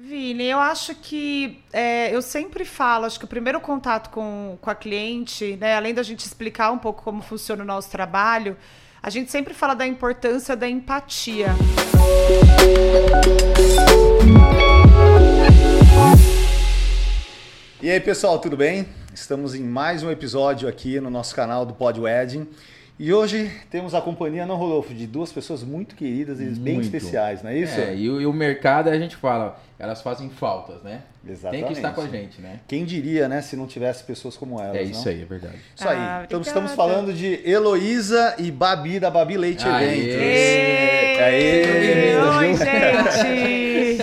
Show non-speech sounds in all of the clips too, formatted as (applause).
Vini, eu acho que é, eu sempre falo, acho que o primeiro contato com, com a cliente, né, além da gente explicar um pouco como funciona o nosso trabalho, a gente sempre fala da importância da empatia. E aí, pessoal, tudo bem? Estamos em mais um episódio aqui no nosso canal do Pod Wedding. E hoje temos a companhia, não Rodolfo, de duas pessoas muito queridas e bem Muito. especiais, não é isso? É, e, o, e o mercado a gente fala, elas fazem faltas, né? Exatamente. Tem que estar com a gente, né? Quem diria, né, se não tivesse pessoas como elas, é não? isso aí, é verdade. Isso aí. Ah, então estamos falando de Heloísa e Babi, da Babi Leite Aê! Eventos. Aê! Oi, Ju. gente!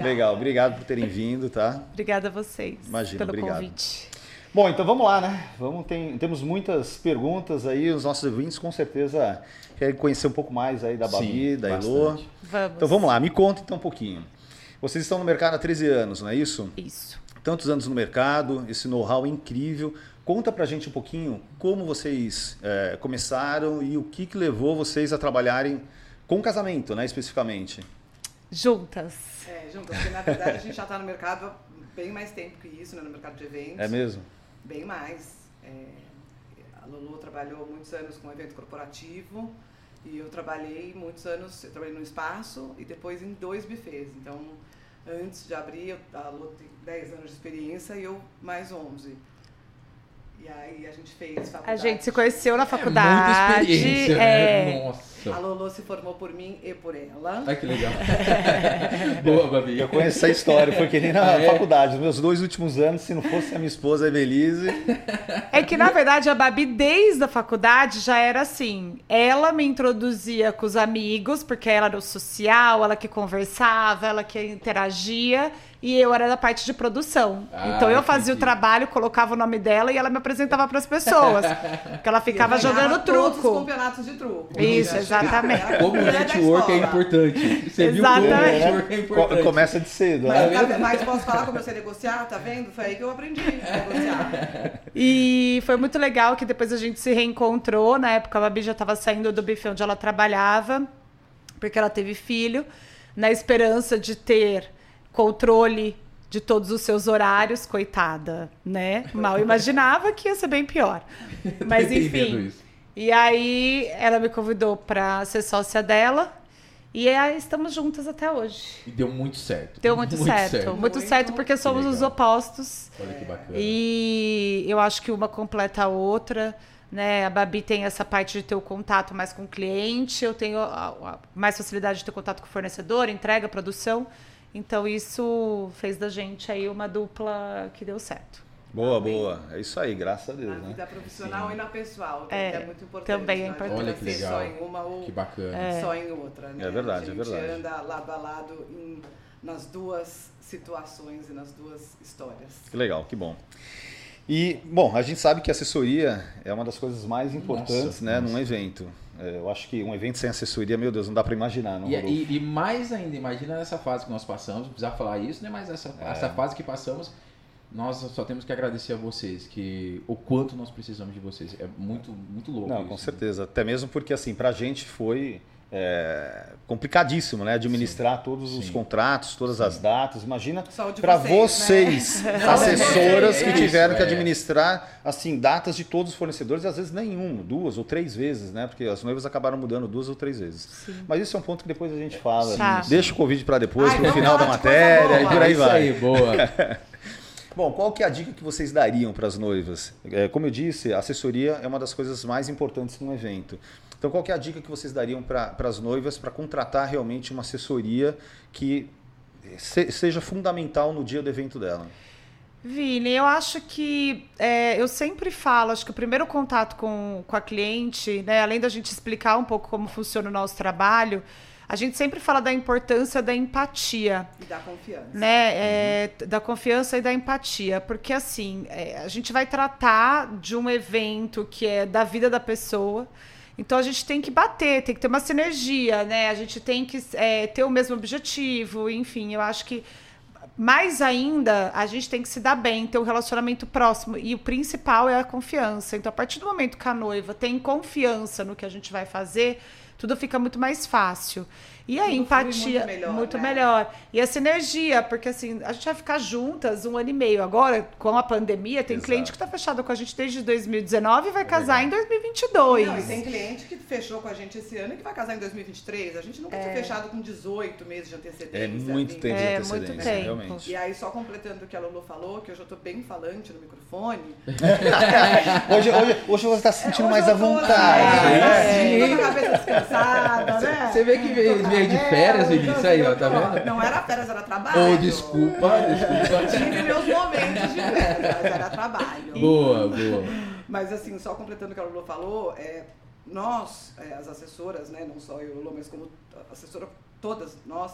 (laughs) Legal, obrigado por terem vindo, tá? Obrigada a vocês Imagina, pelo obrigado. convite. Bom, então vamos lá, né? Vamos, tem, temos muitas perguntas aí, os nossos ouvintes com certeza querem conhecer um pouco mais aí da Babi, Sim, da Elô. Vamos. Então vamos lá, me conta então um pouquinho. Vocês estão no mercado há 13 anos, não é isso? Isso. Tantos anos no mercado, esse know-how incrível. Conta pra gente um pouquinho como vocês é, começaram e o que, que levou vocês a trabalharem com casamento, né, especificamente. Juntas. É, junto, porque na verdade a gente já está no mercado há bem mais tempo que isso, né? No mercado de eventos. É mesmo? Bem mais. É, a Lulu trabalhou muitos anos com evento corporativo e eu trabalhei muitos anos, eu trabalhei no espaço e depois em dois buffets. Então, antes de abrir, a Lulu tem 10 anos de experiência e eu mais 11. E aí a gente fez faculdade. A gente se conheceu na É muita faculdade. experiência, é, né? Nossa. A Lulu se formou por mim e por ela. Ai, que legal. (laughs) Boa, Babi. Eu conheço essa história, foi que nem na Ah, é? faculdade. Os meus dois últimos anos, se não fosse a minha esposa, a Evelise. É que, na verdade, a Babi, desde a faculdade, já era assim. Ela me introduzia com os amigos, porque ela era o social, ela que conversava, ela que interagia. E eu era da parte de produção. Ah, então eu fazia o entendi. trabalho, colocava o nome dela e ela me apresentava para as pessoas. (laughs) Porque ela ficava Eu jogando Todos os truco. campeonatos de truco. Isso, exatamente. Como o mulher da network é importante. Você viu como o Exatamente. network é importante. Começa de cedo, Mas, né? mas posso falar como eu sei negociar, tá vendo? Foi aí que eu aprendi a negociar. E foi muito legal que depois a gente se reencontrou. Na época, a Babi já estava saindo do buffet onde ela trabalhava, porque ela teve filho, na esperança de ter controle de todos os seus horários, coitada, né? Mal (laughs) imaginava que ia ser bem pior. (laughs) Mas enfim. E aí ela me convidou para ser sócia dela. E aí estamos juntas até hoje. E deu muito certo. Deu muito, certo. Muito, Muito. certo, porque somos os opostos. Olha que bacana. E eu acho que uma completa a outra. Né? A Babi tem essa parte de ter o contato mais com o cliente, eu tenho a- a- mais facilidade de ter contato com o fornecedor, entrega, produção. Então isso fez da gente aí uma dupla que deu certo. Boa, boa. É isso aí, graças a Deus, Na né? vida profissional Sim. e na pessoal, que É, é, muito importante. também é não adianta importante. Olha que ser legal. só em uma ou Que bacana. só em outra, né? É verdade, a é gente verdade. anda lado a lado em- nas duas situações e nas duas histórias. Que legal, que bom. E, bom, a gente sabe que a assessoria é uma das coisas mais importantes, Nossa, né, nossa. num evento. É, eu acho que um evento sem assessoria, meu Deus, não dá para imaginar, não E, e- e mais ainda, imagina essa fase que nós passamos, não precisar falar isso, né? Mas essa, É. essa fase que passamos, nós só temos que agradecer a vocês, que o quanto nós precisamos de vocês. É muito, muito louco. Não, isso, com né? certeza. Até mesmo porque, assim, pra gente foi é, complicadíssimo, né? Administrar todos os Sim. contratos, todas as datas. Imagina o para vocês, vocês, né? (laughs) assessoras, que Isso, tiveram que é. administrar, assim, datas de todos os fornecedores, às vezes nenhum, duas ou três vezes, né? Porque as noivas acabaram mudando duas ou três vezes. Mas isso é um ponto que depois a gente fala. Tá. Deixa o convite para depois, pro vamos final da matéria e por aí É isso vai. aí, boa. (laughs) Bom, qual que é a dica que vocês dariam para as noivas? É, como eu disse, a assessoria é uma das coisas mais importantes num evento. Então, qual que é a dica que vocês dariam para as noivas para contratar realmente uma assessoria que se- seja fundamental no dia do evento dela? Vini, eu acho que é, eu sempre falo, acho que o primeiro contato com, com a cliente, né, além da gente explicar um pouco como funciona o nosso trabalho, a gente sempre fala da importância da empatia. E da confiança. né, é, da confiança e da empatia, porque assim é, a gente vai tratar de um evento que é da vida da pessoa, então a gente tem que bater, tem que ter uma sinergia, né? A gente tem que é, ter o mesmo objetivo, enfim, eu acho que mais ainda a gente tem que se dar bem, ter um relacionamento próximo e o principal é a confiança. Então a partir do momento que a noiva tem confiança no que a gente vai fazer tudo fica muito mais fácil. E Tudo empatia, muito muito melhor, melhor, né? E a sinergia, porque assim, a gente vai ficar juntas um ano e meio. Agora, com a pandemia, tem Exato. cliente que tá fechado com a gente desde 2019 e vai casar em 2022. Não, e tem cliente que fechou com a gente esse ano e que vai casar em 2023. A gente nunca tinha fechado com 18 meses de antecedência. É muito 20. tempo de É, antecedência, muito tempo. realmente. E aí, só completando o que a Lulu falou, que eu já tô bem falante no microfone. (laughs) Hoje, hoje, hoje você está se sentindo Hoje mais eu à vontade. né, né? assim, tô com a cabeça descansada, né? Você vê que veio, veio de com férias, Vinícius, aí, ó, tô- tá vendo? Não era férias, era trabalho. Oh, desculpa, desculpa. Tive meus momentos de férias, mas era trabalho. Boa, boa. Mas assim, só completando o que a Lulu falou, é, nós, é, as assessoras, né, não só eu, Lulu, mas como assessora, todas nós,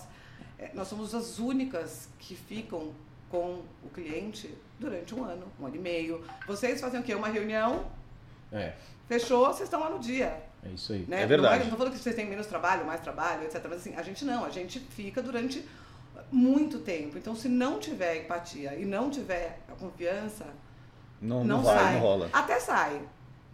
é, nós somos as únicas que ficam com o cliente durante um ano, um ano e meio. Vocês fazem o quê? Uma reunião, É, fechou, vocês estão lá no dia. É isso aí. Né? É verdade. Não, não tô falando que vocês têm menos trabalho, mais trabalho, etc. Mas assim, a gente não, a gente fica durante muito tempo. Então, se não tiver empatia e não tiver a confiança, Não, não, não vai, sai. não rola. Até sai,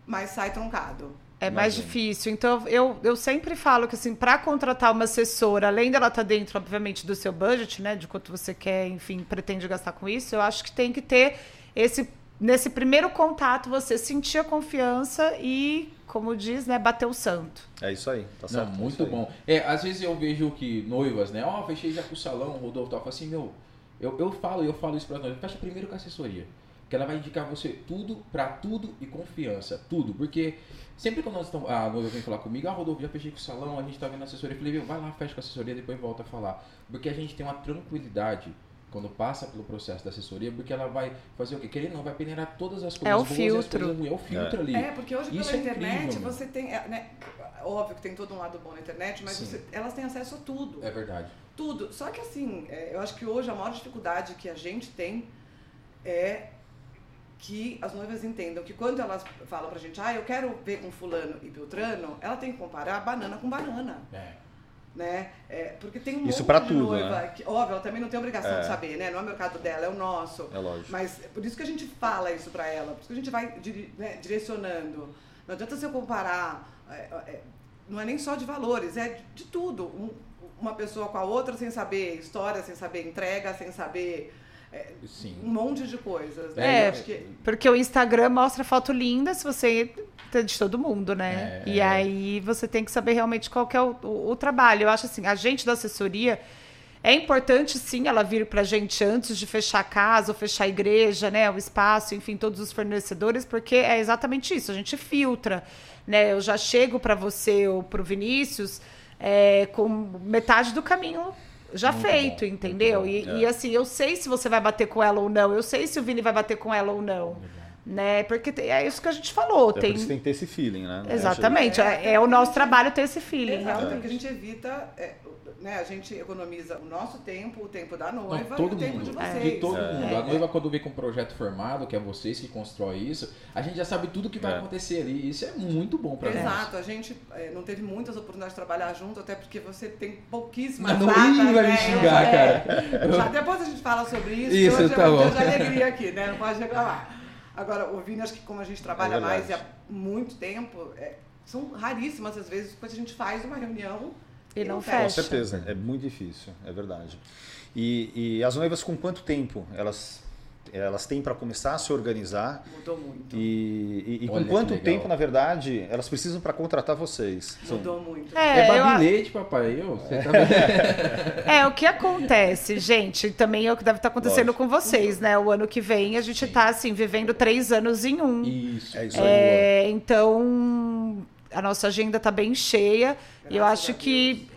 mas sai truncado. É mais Imagino. difícil. Então, eu, eu sempre falo que, assim, para contratar uma assessora, além dela estar dentro, obviamente, do seu budget, né? De quanto você quer, enfim, pretende gastar com isso, eu acho que tem que ter esse. Nesse primeiro contato, você sentir a confiança e, como diz, né, bater o santo. É isso aí, tá Não, certo. é muito aí. bom. É, às vezes eu vejo que noivas, né? Ó, fechei já com o salão, o Rodolfo tal. Eu falo assim, meu, eu, eu falo, eu falo isso pra nós. Fecha primeiro com a assessoria. Que ela vai indicar você tudo, pra tudo e confiança. Tudo. Porque sempre quando nós estamos. A noiva vem falar comigo, ah, Rodolfo, já fechei com o salão, a gente tá vendo a assessoria. Eu falei, meu, vai lá, fecha com a assessoria, depois volta a falar. Porque a gente tem uma tranquilidade. Quando passa pelo processo da assessoria, porque ela vai fazer o quê? Querendo não, vai peneirar todas as coisas É o boas e as filtro. coisas ruins. É o filtro ali. É, porque hoje Isso pela é incrível, internet meu. você tem. é, né, óbvio que tem todo um lado bom na internet, mas você- elas têm acesso a tudo. É verdade. Tudo. Só que assim, é, eu acho que hoje a maior dificuldade que a gente tem é que as noivas entendam que quando elas falam pra gente, ah, eu quero ver com fulano e beltrano, ela tem que comparar banana com banana, É. né? É, porque tem um Isso monte de tudo, noiva né? que, óbvio, ela também não tem obrigação É. de saber, né? Não é o mercado dela, é o nosso. É lógico. Mas é por isso que a gente fala isso pra ela, por isso que a gente vai né, direcionando. Não adianta você comparar, é, é, não é nem só de valores, é de, de tudo. Um- uma pessoa com a outra sem saber história, sem saber entrega, sem saber é, Sim. um monte de coisas. Né? É. Acho que Porque o Instagram mostra foto linda se você tem de todo mundo, né? É. E aí você tem que saber realmente qual que é o, o- o trabalho. Eu acho assim, a gente da assessoria é importante sim ela vir pra gente antes de fechar a casa ou fechar a igreja, né? O espaço, enfim, todos os fornecedores, porque é exatamente isso, a gente filtra, né? Eu já chego para você ou pro Vinícius é, com metade do caminho já Muito feito, bom, entendeu? E, É. e assim, eu sei se você vai bater com ela ou não, eu sei se o Vini vai bater com ela ou não, né? Porque é isso que a gente falou, É tem que tem que ter esse feeling, né? Exatamente, É, é, é o nosso trabalho ter esse feeling, Exato, realmente. porque a gente evita, é, né, a gente economiza o nosso tempo, o tempo da Não, noiva todo e o tempo mundo. de É. vocês. De todo É. mundo. É. A noiva, quando vem com um projeto formado, que é vocês que constroem isso, a gente já sabe tudo que vai É. acontecer ali. Isso é muito bom pra nós. Exato, a gente é, não teve muitas oportunidades de trabalhar junto, até porque você tem pouquíssimas Mas não datas, vai me né? xingar, Eu- cara. Já depois a gente fala sobre isso, Isso, hoje tá é um bom. dia de alegria aqui, né? Não pode reclamar. Agora, o Vini, acho que como a gente trabalha É mais e há muito tempo, é, são raríssimas as vezes que a gente faz uma reunião E não Com fecha. certeza, é muito difícil, é verdade. E, e as noivas com quanto tempo elas, elas têm para começar a se organizar? Mudou muito. E, e- e com quanto tempo, na verdade, elas precisam para contratar vocês? São- Mudou muito. É, É, eu, a- babilete, papai. Eu, você tá é, o que acontece, gente, também é o que deve estar acontecendo Lógico. com vocês, né? O ano que vem a gente tá, assim, vivendo três anos em um. Isso. É isso aí. É, então, a nossa agenda está bem cheia. E eu Graças acho que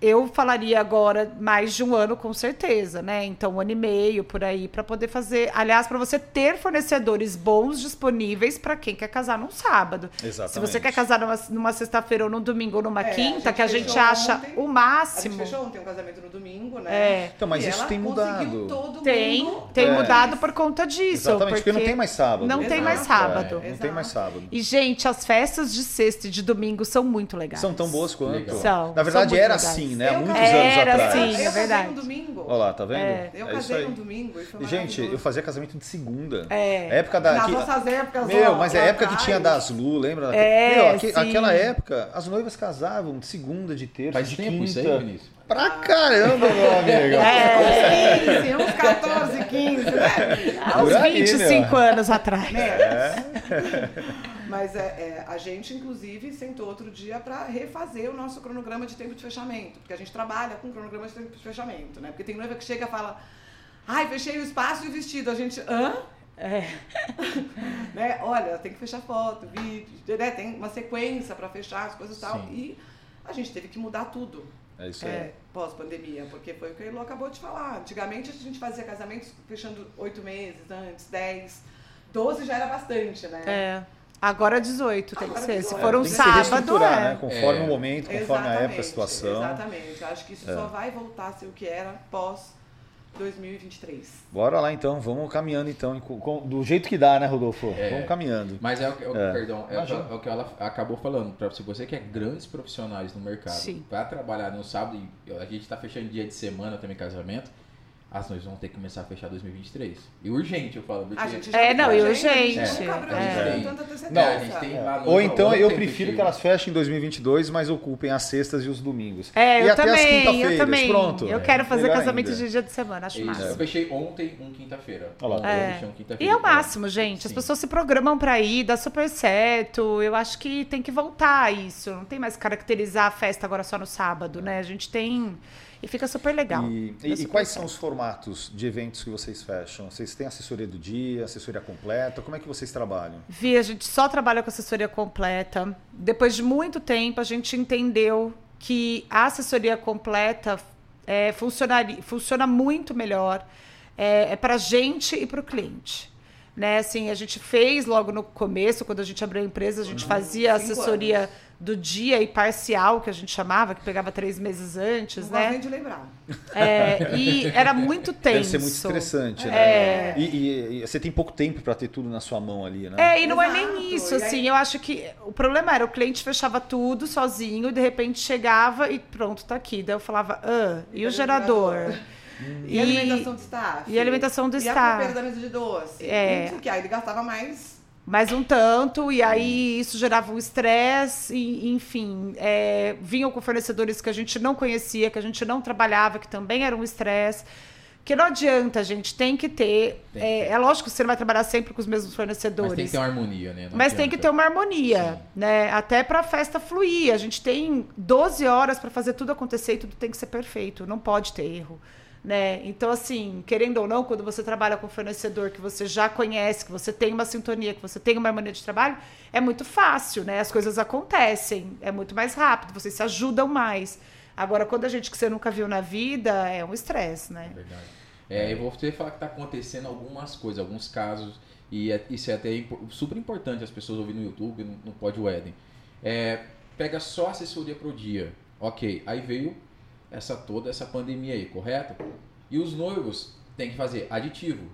eu falaria agora mais de um ano, com certeza, né? Então, um ano e meio por aí, para poder fazer. Aliás, para você ter fornecedores bons disponíveis para quem quer casar num sábado. Exatamente. Se você quer casar numa, numa sexta-feira ou num domingo ou numa É, a quinta, gente que a gente acha ontem. o A gente máximo. fechou ontem um casamento no domingo, né? É. Então, mas E isso ela tem mudado. todo Tem, mundo. tem É. mudado por conta disso. Exatamente, porque, não tem mais sábado. Não tem mais Exato. sábado. É, não tem Exato. mais sábado. E, gente, as festas de sexta e de domingo são muito legais. São tão boas quanto. Legal. São, Na verdade, são muito era legais. assim assim, né? Há Eu muitos casei- anos Era atrás. assim, eu é casei verdade. no domingo. Olha lá, tá vendo? É. Eu É isso casei aí. no domingo foi Gente, eu fazia casamento de segunda. É. Época da. Nas que- nossas épocas, Meu, mas é a época que tinha das Lu, lembra? É, Meu, sim. aquela época, as noivas casavam de segunda, de terça, Faz de tempo quinta. isso aí, Vinícius? Pra caramba, meu amigo. É. (laughs) Uns 15, uns 14, 15, né? Há uns Por aí, 25 meu. anos atrás. (laughs) Mas é, é, a gente, inclusive, sentou outro dia para refazer o nosso cronograma de tempo de fechamento. Porque a gente trabalha com cronograma de tempo de fechamento, né? Porque tem noiva que chega e fala, ai, fechei o espaço e o vestido. A gente, hã? É. (laughs) né? Olha, tem que fechar foto, vídeo, né? tem uma sequência para fechar as coisas e tal. Sim. E a gente teve que mudar tudo. É isso aí. É, pós-pandemia, porque foi o que a Elo acabou de falar. Antigamente a gente fazia casamentos fechando oito meses antes, dez, doze já era bastante, né? É. Agora 18 tem que Agora ser. Se 18. for um Tem que se sábado, reestruturar, é. né? Conforme É. o momento, conforme a época, a Exatamente, situação. Exatamente. Eu acho que isso É. só vai voltar a ser o que era pós 2023. Bora lá então, vamos caminhando então, do jeito que dá, né, Rodolfo? É. Vamos caminhando. Mas é o que, é o- É. perdão, é, o que- Imagina. é o que ela acabou falando. Pra, se você quer grandes profissionais no mercado, para trabalhar no sábado, e a gente tá fechando dia de semana também casamento, as noivas vão ter que começar a fechar 2023. E urgente, eu falo. Porque A gente É, não, e urgente, é. tanta Não, a gente tem lá no- Ou então eu prefiro que elas fechem em 2022, mas ocupem as sextas e os domingos. É, e eu até as também, eu quinta-feiras, também. pronto. Eu É, quero fazer melhor casamento ainda. de dia de semana, acho Isso, massa. eu fechei ontem um quinta-feira. Olha lá. Ontem É. eu fechei um E quinta-feira. é o máximo, gente. As Sim. pessoas se programam pra ir, dá super certo. Eu acho que tem que voltar a isso. Não tem mais caracterizar a festa agora só no sábado, né? A gente tem. E fica super legal. E, e- e quais são os formatos de eventos que vocês fecham? Vocês têm assessoria do dia, assessoria completa? Como é que vocês trabalham? Vi, a gente só trabalha com assessoria completa. Depois de muito tempo, a gente entendeu que a assessoria completa é, funcionaria, funciona muito melhor é, é para a gente e para o cliente. Né? Assim, a gente fez logo no começo, quando a gente abriu a empresa, a gente fazia Cinco assessoria anos. Do dia e parcial, que a gente chamava, que pegava três meses antes, Não gosto nem né? de lembrar. É, e era muito tenso. Deve ser muito estressante, né? É. E, e- e você tem pouco tempo para ter tudo na sua mão ali, né? É, e não é Exato, nem isso, e aí- assim, eu acho que o problema era o cliente fechava tudo sozinho e de repente chegava e pronto, tá aqui. Daí eu falava, ah, e, o gerador? gerador? E, a alimentação do staff? e a alimentação do e staff. a copeira da mesa de doce? É. Não sei o que. Aí ele gastava mais. Mais um tanto, e aí isso gerava um estresse, e, enfim, é, vinham com fornecedores que a gente não conhecia, que a gente não trabalhava, que também era um estresse. Que não adianta, gente, tem que ter. Tem que é, ter. é lógico que você não vai trabalhar sempre com os mesmos fornecedores. Mas tem que ter uma harmonia, né? Não Mas tem que ter adianta. uma harmonia, né? Até para a festa fluir. A gente tem 12 horas para fazer tudo acontecer e tudo tem que ser perfeito. Não pode ter erro, né? Então, assim, querendo ou não, quando você trabalha com um fornecedor que você já conhece, que você tem uma sintonia, que você tem uma harmonia de trabalho, é muito fácil, né? As coisas acontecem, é muito mais rápido, vocês se ajudam mais. Agora, quando a gente que você nunca viu na vida, é um estresse, né? Verdade. É, eu vou te falar que tá acontecendo algumas coisas, alguns casos, e é- isso é até super importante as pessoas ouvirem no YouTube, no, no Pod Wedding. É, pega só assessoria pro dia. Ok, aí veio essa toda essa pandemia aí, correto? E os noivos têm que fazer aditivo.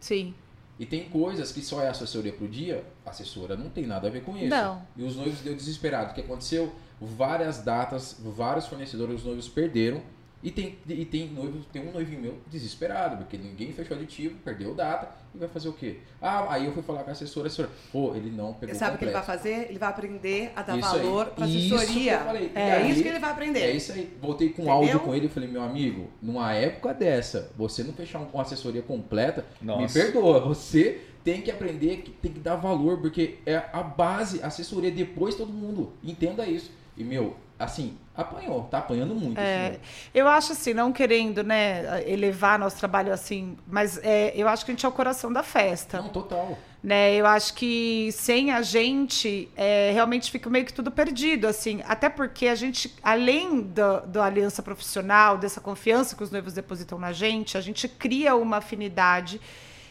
Sim. E tem coisas que só é assessoria pro dia, a assessora não tem nada a ver com isso. Não. E os noivos deu desesperado. O que aconteceu? Várias datas, vários fornecedores, os noivos perderam. E tem, e tem noivo, tem um noivinho meu desesperado, porque ninguém fechou aditivo, perdeu data e vai fazer o quê? Ah, aí eu fui falar com a assessora, a assessora, pô, ele não pegou Sabe o que ele vai fazer? Ele vai aprender a dar Isso aí. valor para Isso que assessoria. eu falei. E É aí- isso que ele vai aprender. É isso aí. Voltei com Entendeu? áudio com ele e falei, meu amigo, numa época dessa, você não fechar uma assessoria completa, me Nossa. perdoa. Você tem que aprender, que tem que dar valor, porque é a base, a assessoria, depois todo mundo entenda isso. E, meu, assim, apanhou, tá apanhando muito. É, eu acho assim, não querendo, né, elevar nosso trabalho assim, mas é, eu acho que a gente é o coração da festa, Não, total. né? Eu acho que sem a gente, é, realmente fica meio que tudo perdido, assim, até porque a gente, além do, do aliança profissional, dessa confiança que os noivos depositam na gente, a gente cria uma afinidade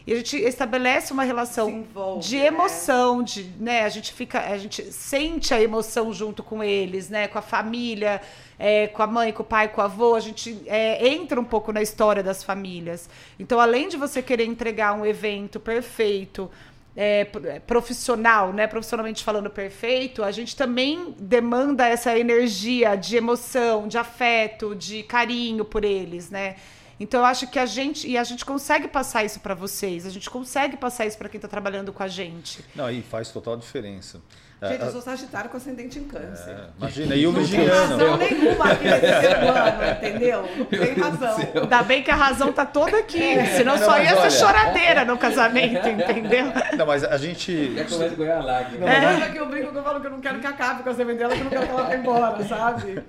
e a gente estabelece uma relação envolve, de né? emoção, de, né? A gente fica, a gente sente a emoção junto com eles, né? Com a família, é, com a mãe, com o pai, com o avô. A gente é, entra um pouco na história das famílias. Então, além de você querer entregar um evento perfeito é, profissional, né, profissionalmente falando perfeito, a gente também demanda essa energia de emoção, de afeto, de carinho por eles, né? Então eu acho que a gente e a gente consegue passar isso para vocês, a gente consegue passar isso para quem está trabalhando com a gente. Não, e faz total diferença. Gente, eu sou Sagitário com ascendente em câncer. É, imagina, e o virginiano. Não tem razão nenhuma aqui nesse ser humano, entendeu? Não (laughs) tem razão. Ainda bem que a razão tá toda aqui, é. senão não, só ia olha... ser choradeira no casamento, entendeu? Não, mas a gente... Já começa a ganhar lágrima. É. Mas é que eu brinco que eu falo que eu não quero que acabe o casamento dela, que eu não quero que ela vá embora, sabe?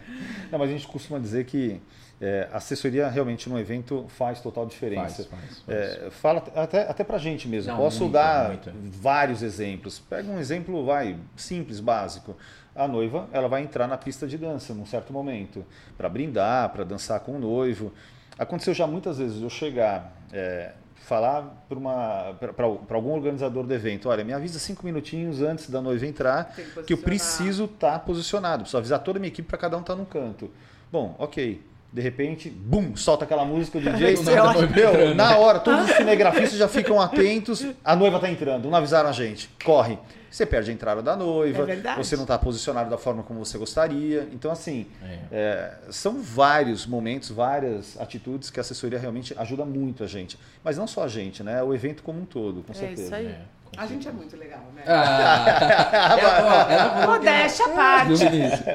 Não, mas a gente costuma dizer que é, assessoria realmente num evento faz total diferença. Faz, faz, faz. É, fala até, até pra gente mesmo. Não, Posso muita, dar muita. vários exemplos. Pega um exemplo, vai, simples, básico. A noiva, ela vai entrar na pista de dança num certo momento, para brindar, para dançar com o noivo. Aconteceu já muitas vezes eu chegar, é, falar para algum organizador do evento, olha, me avisa cinco minutinhos antes da noiva entrar, que, que eu preciso estar tá posicionado, preciso avisar toda a minha equipe para cada um estar tá no canto. Bom, ok. De repente, bum, solta aquela música, o (laughs) DJ. meu, na hora, todos os (laughs) cinegrafistas já ficam atentos. A noiva tá entrando, não avisaram a gente. Corre. Você perde a entrada da noiva, é você não está posicionado da forma como você gostaria. Então, assim, é. É, são vários momentos, várias atitudes que a assessoria realmente ajuda muito a gente. Mas não só a gente, né? O evento como um todo, com certeza. É isso aí. A gente é muito legal, né? Ah, (laughs) ela, ela Modéstia à parte.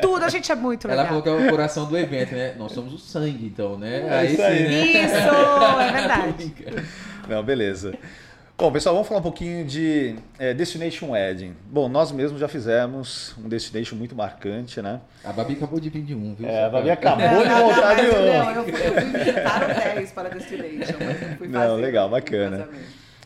Tudo, a gente é muito legal. Ela falou que é o coração do evento, né? Nós somos o sangue, então, né? É Aí isso, sim, né? isso (laughs) é verdade. Não, beleza. Bom, pessoal, vamos falar um pouquinho de é, Destination Wedding. Bom, nós mesmos já fizemos um Destination muito marcante, né? A Babi acabou de vir de um, viu? É, a Babi acabou de voltar de um. Não, eu, eu fui visitar o 10 para Destination, mas não fui fazer. Não, legal, bacana.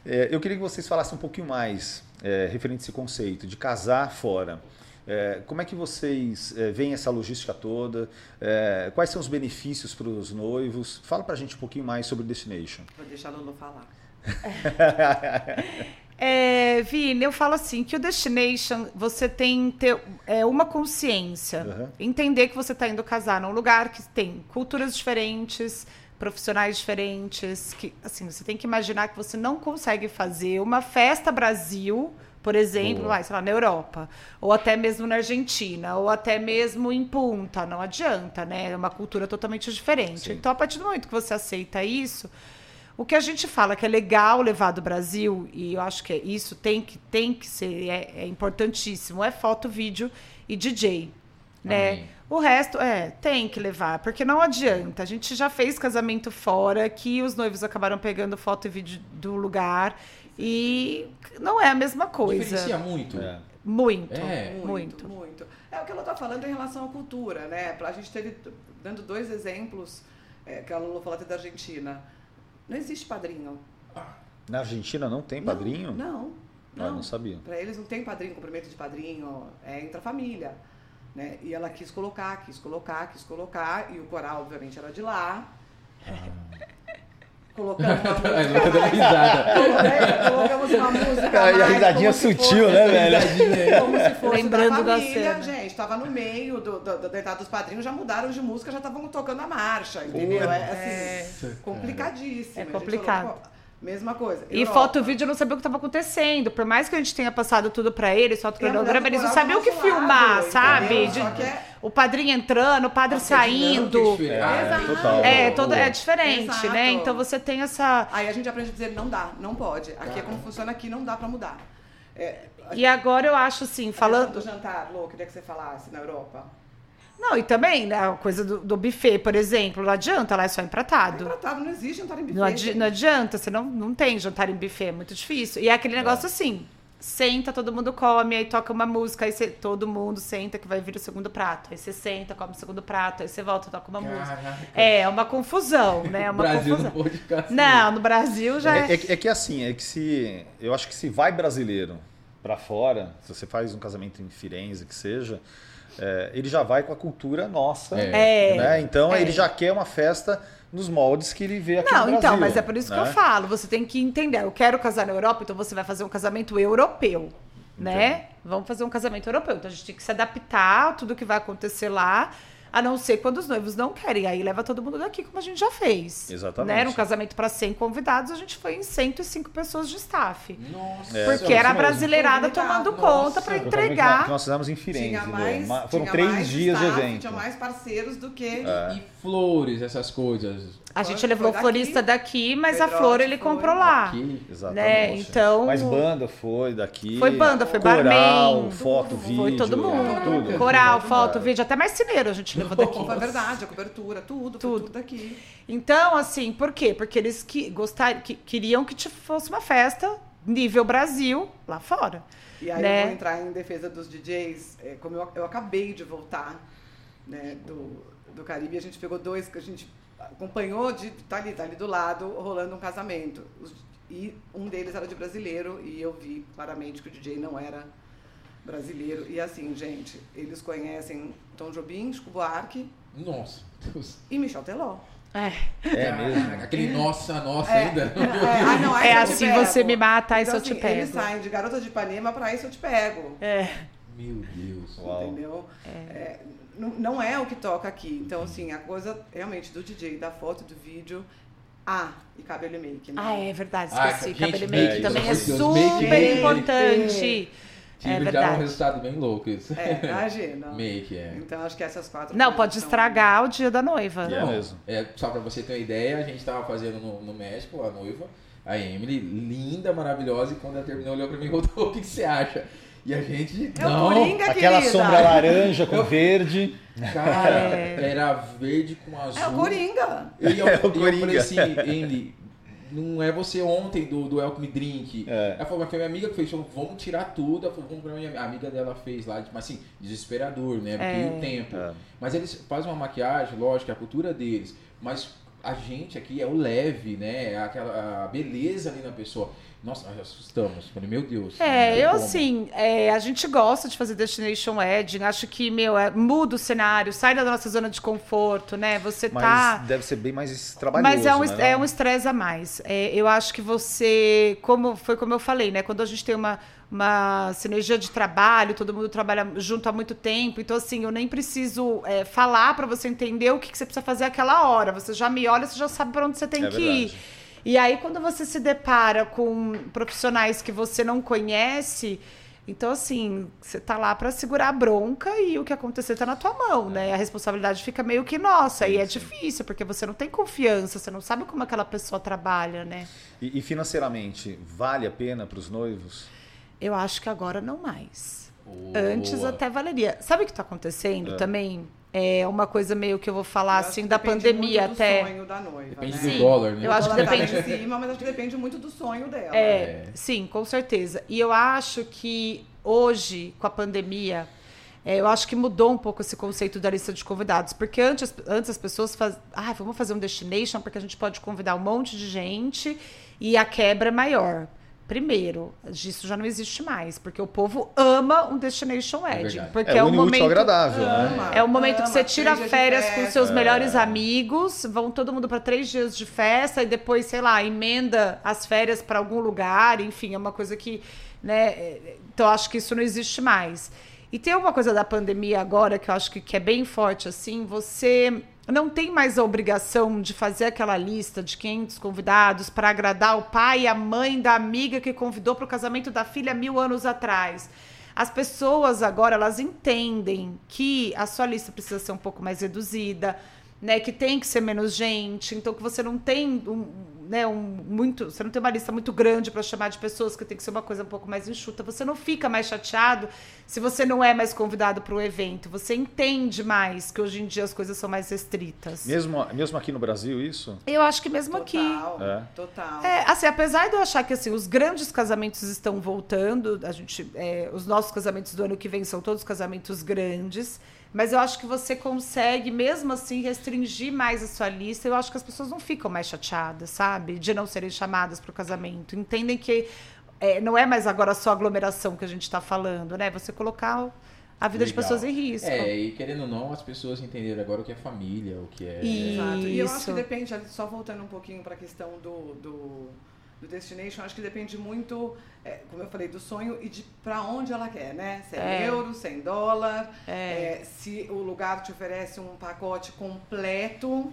É, eu queria que vocês falassem um pouquinho mais é, referente a esse conceito de casar fora. É, como é que vocês é, veem essa logística toda? É, quais são os benefícios para os noivos? Fala para a gente um pouquinho mais sobre o Destination. Vou deixar a Lulu falar. (laughs) É, Vini, eu falo assim que o destination você tem que ter é, uma consciência, uhum. entender que você está indo casar num lugar que tem culturas diferentes, profissionais diferentes, que assim, você tem que imaginar que você não consegue fazer uma festa Brasil, por exemplo, lá, sei lá, na Europa, ou até mesmo na Argentina, ou até mesmo em Punta, não adianta, né? É uma cultura totalmente diferente. Sim. Então, a partir do momento que você aceita isso, o que a gente fala que é legal levar do Brasil, e eu acho que é isso tem que, tem que ser, é, é importantíssimo, é foto, vídeo e DJ. Né? Amém. O resto, é, tem que levar, porque não adianta. A gente já fez casamento fora, que os noivos acabaram pegando foto e vídeo do lugar, e não é a mesma coisa. Diferencia muito. É. Muito, é. muito, muito, muito. É o que ela está falando em relação à cultura, né? A gente teve, dando dois exemplos, é, que a Lula falou até da Argentina. Não existe padrinho. Na Argentina não tem padrinho? Não, não. Não, ah, não sabia. Para eles não tem padrinho, cumprimento de padrinho, é entre a família. Né? E ela quis colocar, quis colocar, quis colocar, e o coral, obviamente, era de lá. Ah. Colocamos uma (laughs) música. colocamos uma música. E a risadinha sutil, né, velho? (laughs) Como se fosse Lembrando da família, da gente. Estava no meio do, do, do deitado dos padrinhos, já mudaram de música, já estavam tocando a marcha, entendeu? É assim, é. complicadíssimo. É complicado. Mesma coisa. E foto e vídeo não sabia o que estava acontecendo. Por mais que a gente tenha passado tudo para eles, foto cronograma, eles não sabiam o que filmar, lado, sabe? De, é... O padrinho entrando, o padre saindo. É, é, total. É, todo, é diferente, Exato. né? Então você tem essa. Aí a gente aprende a dizer não dá, não pode. Aqui é como funciona aqui, não dá para mudar. É, e agora eu acho assim, falando. do jantar, Lô, queria que você falasse na Europa. Não, e também, né, a coisa do, do, buffet, por exemplo, não adianta, lá é só empratado. É empratado, não existe jantar em buffet. Não, adi não adianta, você não, não tem jantar em buffet, é muito difícil. E é aquele negócio é. assim, senta, todo mundo come, aí toca uma música, aí você, todo mundo senta que vai vir o segundo prato. Aí você senta, come o segundo prato, aí você volta, toca uma Caraca. música. É, uma confusão, né? É uma no Brasil confusão. não pode ficar assim. Não, no Brasil já é. É, é, é que assim, é que se. Eu acho que se vai brasileiro para fora, se você faz um casamento em Firenze, que seja é, ele já vai com a cultura nossa. É. Né? Então é. ele já quer uma festa nos moldes que ele vê aqui Não, no Brasil. então, mas é por isso né? que eu falo. Você tem que entender. Eu quero casar na Europa, então você vai fazer um casamento europeu. Né? Vamos fazer um casamento europeu. Então a gente tem que se adaptar a tudo que vai acontecer lá. A não ser quando os noivos não querem. Aí leva todo mundo daqui, como a gente já fez. Exatamente. Né? Era um casamento para 100 convidados, a gente foi em 105 pessoas de staff. Nossa. É, Porque era a mesmo. brasileirada tomando nossa. conta para entregar. Que nós fizemos em Firenze. Tinha Lê. mais, Ma- Foram tinha três mais dias de staff, evento. Tinha mais parceiros do que. É. E flores, essas coisas. A gente Foi- levou foi o florista daqui, mas a Pedrotti flor ele foi. comprou lá. Aqui. Exatamente. Né? Então. Mas banda foi daqui. Foi banda, foi coral, barman, foto, vídeo. Foi todo mundo. Tudo. Coral, Tudo. foto, É. vídeo, até marceneiro a gente levou daqui. Foi verdade, a cobertura, tudo, Tudo. tudo, daqui. Então, assim, por quê? Porque eles que, gostar, que, queriam que te- fosse uma festa nível Brasil lá fora. E aí Né? eu vou entrar em defesa dos DJs. é, como eu, eu acabei de voltar né, do, do Caribe, a gente pegou dois que a gente acompanhou de tá ali, tá ali do lado, rolando um casamento. Os- e um deles era de brasileiro e eu vi claramente que o DJ não era brasileiro. E assim, gente, eles conhecem Tom Jobim, Chico Buarque Nossa. Deus. e Michel Teló. É, É mesmo. Aquele nossa, nossa É, ainda. (laughs) é, ai, não, aí é te assim você me mata, aí Então, eu te assim, pego. Eles saem de Garota de Ipanema pra isso eu te pego. É, Meu Deus. Uau. Entendeu? É, não, não é o que toca aqui. Então, assim, a coisa realmente do DJ, da foto, do vídeo. Ah, e cabelo e make, né? ah, é verdade, Ah, esqueci. gente, Cabelo e é, make também é amor de Deus, super make, importante. Tive É já um verdade. resultado bem louco isso. É, imagina. (laughs) Make, é. Então, acho que essas quatro Não, pode são- estragar o dia da noiva. E é Não, mesmo. é, só pra você ter uma ideia, a gente tava fazendo no, no México, a noiva, a Emily, linda, maravilhosa, e quando ela terminou, olhou pra mim e falou, (laughs) o que, que você acha? E a gente, É o não, Coringa, Aquela querida. sombra laranja com verde. cara, (laughs) É. era verde com azul. É o Coringa. E eu, É o e eu falei Coringa. assim, Emily, não é você ontem do, do Welcome Drink. É. Ela falou, mas foi minha amiga que fez, falou, vamos tirar tudo. Ela falou, vamos pra minha a amiga dela fez lá, mas assim, desesperador, né? Porque É. o tempo. É. Mas eles fazem uma maquiagem, lógico, é a cultura deles. Mas a gente aqui é o leve, né? É Aquela a beleza ali na pessoa. Nossa, nós assustamos. Falei, meu Deus. É, eu como. assim, é, a gente gosta de fazer Destination Wedding, acho que, meu, é, muda o cenário, sai da nossa zona de conforto, né? Você Mas tá. deve ser bem mais trabalhoso. Mas é um, né, é não? um estresse a mais. É, eu acho que você, como foi como eu falei, né? Quando a gente tem uma, uma sinergia de trabalho, todo mundo trabalha junto há muito tempo, então assim, eu nem preciso é, falar para você entender o que, que você precisa fazer aquela hora. Você já me olha, você já sabe para onde você tem É que verdade. ir. E aí, quando você se depara com profissionais que você não conhece, então, assim, você tá lá para segurar a bronca e o que acontecer tá na tua mão, né? A responsabilidade fica meio que nossa. Sim, e é sim. difícil, porque você não tem confiança, você não sabe como aquela pessoa trabalha, né? E, e financeiramente, vale a pena para os noivos? Eu acho que agora não mais. Boa. Antes até valeria. Sabe o que tá acontecendo É. também? É uma coisa meio que eu vou falar Eu assim da pandemia muito do até. sonho da noiva, Depende né? do Sim, dólar, né? eu acho que Ela tá depende. em cima, mas acho que depende muito do sonho dela. É, É. sim, com certeza. E eu acho que hoje, com a pandemia, é, eu acho que mudou um pouco esse conceito da lista de convidados. Porque antes, antes as pessoas faziam, ah, vamos fazer um destination porque a gente pode convidar um monte de gente e a quebra é maior. Primeiro, isso já não existe mais, porque o povo ama um destination wedding. verdade. porque É, é, o um útil momento agradável, né? Ama, é o momento que você ama, tira férias com seus É. melhores amigos, vão todo mundo para três dias de festa e depois, sei lá, emenda as férias para algum lugar, enfim, é uma coisa que, né? é, Então acho que isso não existe mais. E tem uma coisa da pandemia agora que eu acho que, que é bem forte assim, você não tem mais a obrigação de fazer aquela lista de 500 convidados para agradar o pai e a mãe da amiga que convidou para o casamento da filha mil anos atrás. As pessoas agora elas entendem que a sua lista precisa ser um pouco mais reduzida, né? Que tem que ser menos gente, então que você não tem um, né, um muito, você não tem uma lista muito grande para chamar de pessoas, que tem que ser uma coisa um pouco mais enxuta. Você não fica mais chateado se você não é mais convidado para o evento. Você entende mais que hoje em dia as coisas são mais restritas. Mesmo, mesmo aqui no Brasil, isso? Eu acho que mesmo aqui. Total, É. total. É, assim, apesar de eu achar que assim, os grandes casamentos estão voltando, a gente, é, os nossos casamentos do ano que vem são todos casamentos grandes, mas eu acho que você consegue, mesmo assim, restringir mais a sua lista. Eu acho que as pessoas não ficam mais chateadas, sabe? De não serem chamadas para o casamento. Entendem que é, não é mais agora só aglomeração que a gente está falando, né? Você colocar a vida de Legal. pessoas em risco. É, e querendo ou não, as pessoas entenderam agora o que é família, o que é. Exato. E eu acho que depende, só voltando um pouquinho para a questão do, do, do destination, acho que depende muito, é, como eu falei, do sonho e de para onde ela quer, né? Se é, É. euro, se é em dólar, É. é, se o lugar te oferece um pacote completo,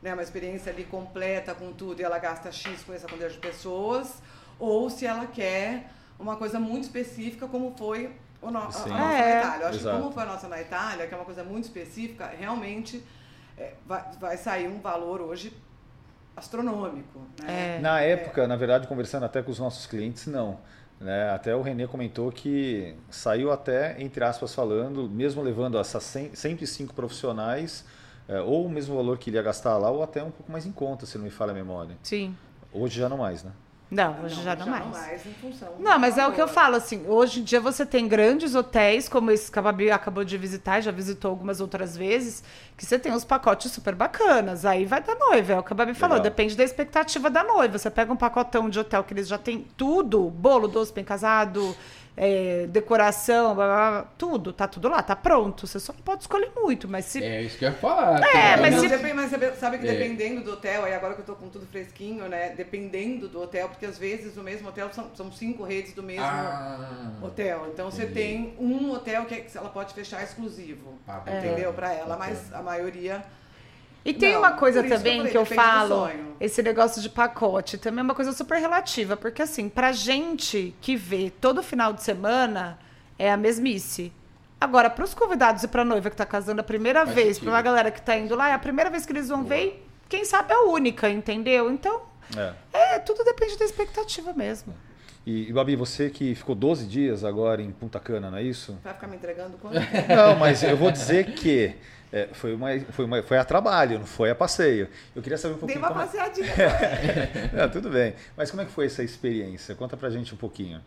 né, uma experiência ali completa com tudo e ela gasta X com essa quantidade de pessoas, ou se ela quer uma coisa muito específica, como foi o no, a, nossa É. na Itália. Eu acho Exato. que como foi a nossa na Itália, que é uma coisa muito específica, realmente é, vai, vai sair um valor hoje astronômico. Né? É. Na época, na verdade, conversando até com os nossos clientes, não. Né? Até o Renê comentou que saiu até, entre aspas, falando, mesmo levando essas 100 105 profissionais, é, ou o mesmo valor que ele ia gastar lá, ou até um pouco mais em conta, se não me falha a memória. Sim. Hoje já não mais, né? Não, hoje já não mais. em função Não, mas é o que eu falo, assim, hoje em dia você tem grandes hotéis, como esse que a Babi acabou de visitar, e já visitou algumas outras vezes, que você tem uns pacotes super bacanas. Aí vai da noiva, é o que a Babi falou, Legal. depende da expectativa da noiva. Você pega um pacotão de hotel que eles já têm tudo, bolo, doce, bem casado, é, decoração, blá, blá, blá, tudo, tá tudo lá, tá pronto. Você só não pode escolher muito, mas se... É isso que eu ia falar. É, mas se- depende- mas sabe- que É. dependendo do hotel, aí agora que eu tô com tudo fresquinho, né? Dependendo do hotel, porque às vezes o mesmo hotel são, são cinco redes do mesmo Ah, hotel. Então você tem um hotel que é- que ela pode fechar exclusivo. Ah, Entendeu? bacana, Pra ela, mas a maioria. E tem Não, uma coisa isso que eu também que eu, falo, esse negócio de pacote, também é uma coisa super relativa, porque assim, pra gente que vê todo final de semana, é a mesmice. Agora, pros convidados e pra noiva que tá casando a primeira Faz vez, sentido. pra uma galera que tá indo lá, é a primeira vez que eles vão Boa. ver e quem sabe é a única, entendeu? Então, É. é, tudo depende da expectativa mesmo. E, e, Babi, você que ficou 12 dias agora em Punta Cana, não é isso? Vai ficar me entregando quanto? Não, mas eu vou dizer que é, foi, uma, foi, uma, foi a trabalho, não foi a passeio. Eu queria saber um Dei pouquinho uma como... passeadinha. (laughs) Não, tudo bem. Mas como é que foi essa experiência? Conta pra gente um pouquinho.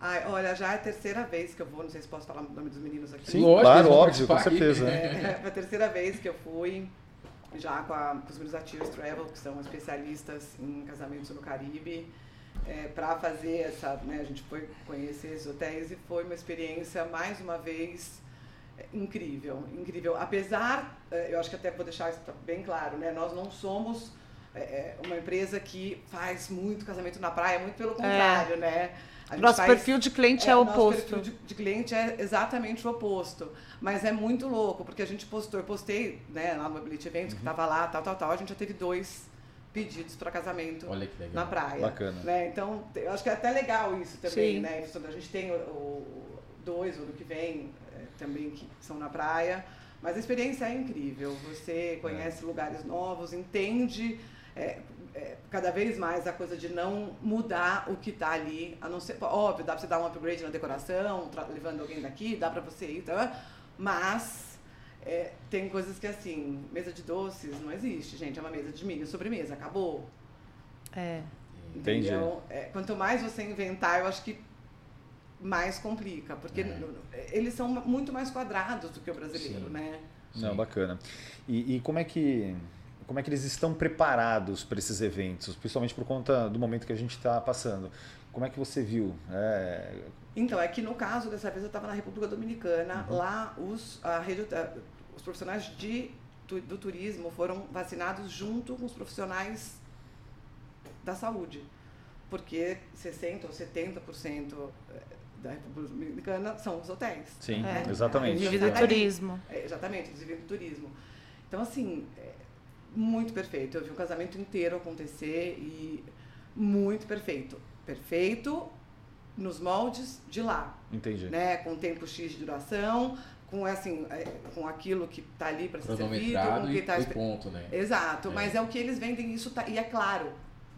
Ai, olha, já é a terceira vez que eu vou, não sei se posso falar o nome dos meninos aqui. Sim, Lógico, claro, óbvio, com certeza. É, foi a terceira vez que eu fui, já com, a, com os meninos da Tears Travel, que são especialistas em casamentos no Caribe, é, para fazer essa, né, a gente foi conhecer esses hotéis e foi uma experiência, mais uma vez, é, incrível, incrível. Apesar, é, eu acho que até vou deixar isso bem claro, né, nós não somos é, é, uma empresa que faz muito casamento na praia, muito pelo contrário, né. A gente Nosso faz- perfil de cliente é, o o nosso oposto. perfil de, de cliente é exatamente o oposto. Mas é muito louco, porque a gente postou, eu postei né, lá no Mobility Eventos, Uhum. que tava lá, tal, tal, tal. A gente já teve dois pedidos para casamento Olha que legal. na praia. Bacana. Né? Então, eu acho que é até legal isso também, Sim. né? A gente tem o, o dois, o ano que vem, é, também que são na praia. Mas a experiência é incrível. Você conhece lugares novos, entende é, é, cada vez mais a coisa de não mudar o que está ali. A não ser, óbvio, dá para você dar um upgrade na decoração, levando alguém daqui, dá para você ir, tá? mas é, tem coisas que assim, mesa de doces não existe, gente. É uma mesa de milho sobremesa, acabou. É. Entendi. Entendeu? É, quanto mais você inventar, eu acho que mais complica, porque É. eles são muito mais quadrados do que o brasileiro, Sim. né? Não, Sim. bacana. E, e como é que como é que eles estão preparados para esses eventos, principalmente por conta do momento que a gente está passando? Como é que você viu? É, Então, é que no caso dessa vez eu estava na República Dominicana, Uhum. lá os, a rede, os profissionais de, do turismo foram vacinados junto com os profissionais da saúde, porque 60% ou 70% da República Dominicana são os hotéis. sim, É. exatamente. Indivíduo e É. turismo. É, exatamente, inclusive do turismo. Então, assim, é muito perfeito. Eu vi um casamento inteiro acontecer e muito perfeito. Perfeito nos moldes de lá, Entendi. né? Com tempo X de duração, com, assim, é, com aquilo que está ali para ser servido, com que e, está... e ponto, né? Exato, É. mas é o que eles vendem, isso tá, e é claro,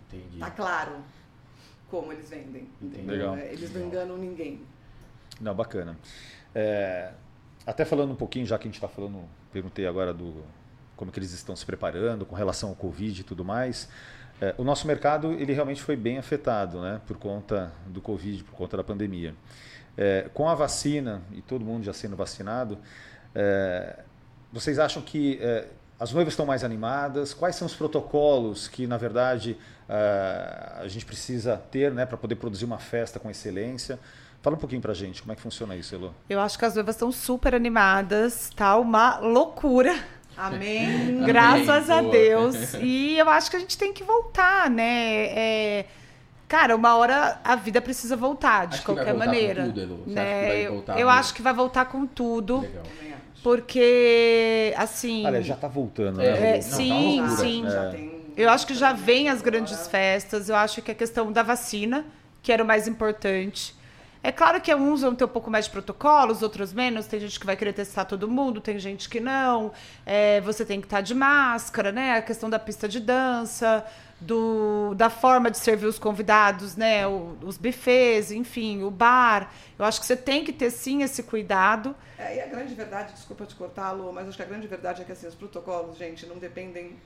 Entendi. tá claro como eles vendem. Entendeu? Legal. Eles não enganam ninguém. Não, bacana. É, até falando um pouquinho, já que a gente está falando, perguntei agora do como que eles estão se preparando com relação ao Covid e tudo mais. É, o nosso mercado ele realmente foi bem afetado, né, por conta do Covid, por conta da pandemia. É, com a vacina e todo mundo já sendo vacinado, é, vocês acham que é, as noivas estão mais animadas? Quais são os protocolos que, na verdade, a gente precisa ter né, para poder produzir uma festa com excelência? Fala um pouquinho pra gente, como é que funciona isso, Elo? Eu acho que as noivas estão super animadas, tá uma loucura. (laughs) Amém? Graças a boa. Deus. (laughs) E eu acho que a gente tem que voltar, né? É, Cara, uma hora a vida precisa voltar, de Acho que vai qualquer voltar com maneira. tudo, Elu. Você acha né? que vai Eu- voltar eu mesmo? acho que vai voltar com tudo, Legal. Porque, assim. Olha, já tá voltando, É, né? É, Lu? Não, tá sim, loucura. sim. Já tem- Eu acho que já vem as grandes festas. Eu acho que a questão da vacina, que era o mais importante. É claro que uns vão ter um pouco mais de protocolos, outros menos. Tem gente que vai querer testar todo mundo, tem gente que não. É, você tem que estar de máscara, né? A questão da pista de dança, do, da forma de servir os convidados, né? O- os buffets, enfim, o bar. Eu acho que você tem que ter sim esse cuidado. É, e a grande verdade, desculpa te cortar, Lu, mas acho que a grande verdade é que assim, os protocolos, gente, não dependem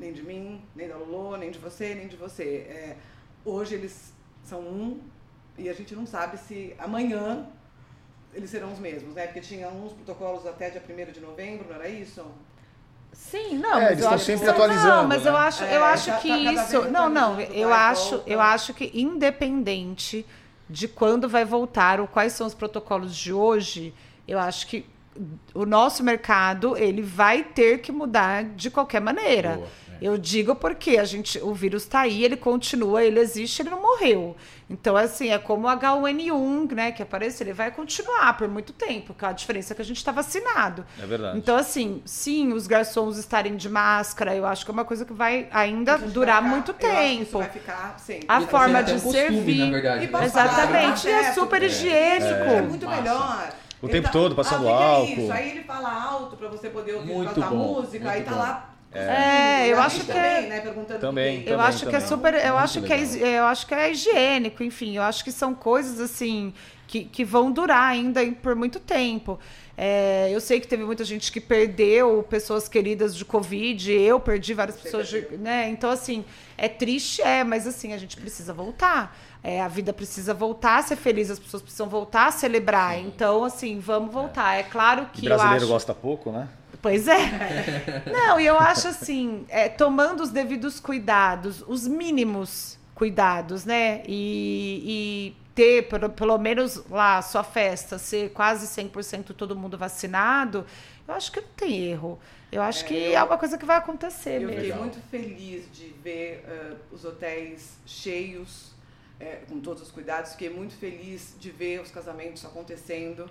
nem de mim, nem da Lulô, nem de você, nem de você. É, hoje eles são um e a gente não sabe se amanhã eles serão os mesmos, né? Porque tinha uns protocolos até dia 1 de novembro, não era isso? Sim, não, É, mas eles estão sempre que- atualizando, Não, mas eu né? acho, É, eu acho tá- que tá isso. Não, não, eu acho, volta. eu acho que independente de quando vai voltar ou quais são os protocolos de hoje, eu acho que o nosso mercado ele vai ter que mudar de qualquer maneira. Boa, é. Eu digo porque a gente, o vírus está aí, ele continua, ele existe, ele não morreu. Então, assim, é como o H1N1, né, que apareceu, ele vai continuar por muito tempo, com a diferença é que a gente está vacinado. É verdade. Então, assim, sim, os garçons estarem de máscara, eu acho que é uma coisa que vai ainda durar vai ficar- muito tempo. vai ficar sempre. A E forma até de um costume, servir. na verdade, E né? Exatamente, falar, e é super higiênico. É muito Massa. melhor. O Ele tempo tá- todo passando ah, é álcool. isso? Aí ele fala alto pra você poder ouvir Muito bom, música, muito aí tá bom. lá. É, eu A acho que também, é- né, perguntando Também, do que- Eu também, acho que é também. super, eu Muito acho que é, legal. eu acho que é higiênico, enfim, eu acho que são coisas assim que, que vão durar ainda por muito tempo. É, eu sei que teve muita gente que perdeu pessoas queridas de Covid, eu perdi várias Você pessoas, de, né? Então, assim, é triste, é, mas assim, a gente precisa voltar. É, a vida precisa voltar a ser feliz, as pessoas precisam voltar a celebrar. Então, assim, vamos voltar. É claro E que eu brasileiro acho... gosta pouco, né? Pois é. (laughs) Não, e eu acho assim, é, tomando os devidos cuidados, os mínimos cuidados, né? E, e ter, pelo, pelo menos lá, a sua festa, ser quase 100% todo mundo vacinado, eu acho que não tem erro. Eu acho É, que eu- é uma coisa que vai acontecer Eu fiquei mesmo. Legal. muito feliz de ver eh, os hotéis cheios, eh, com todos os cuidados. Fiquei muito feliz de ver os casamentos acontecendo.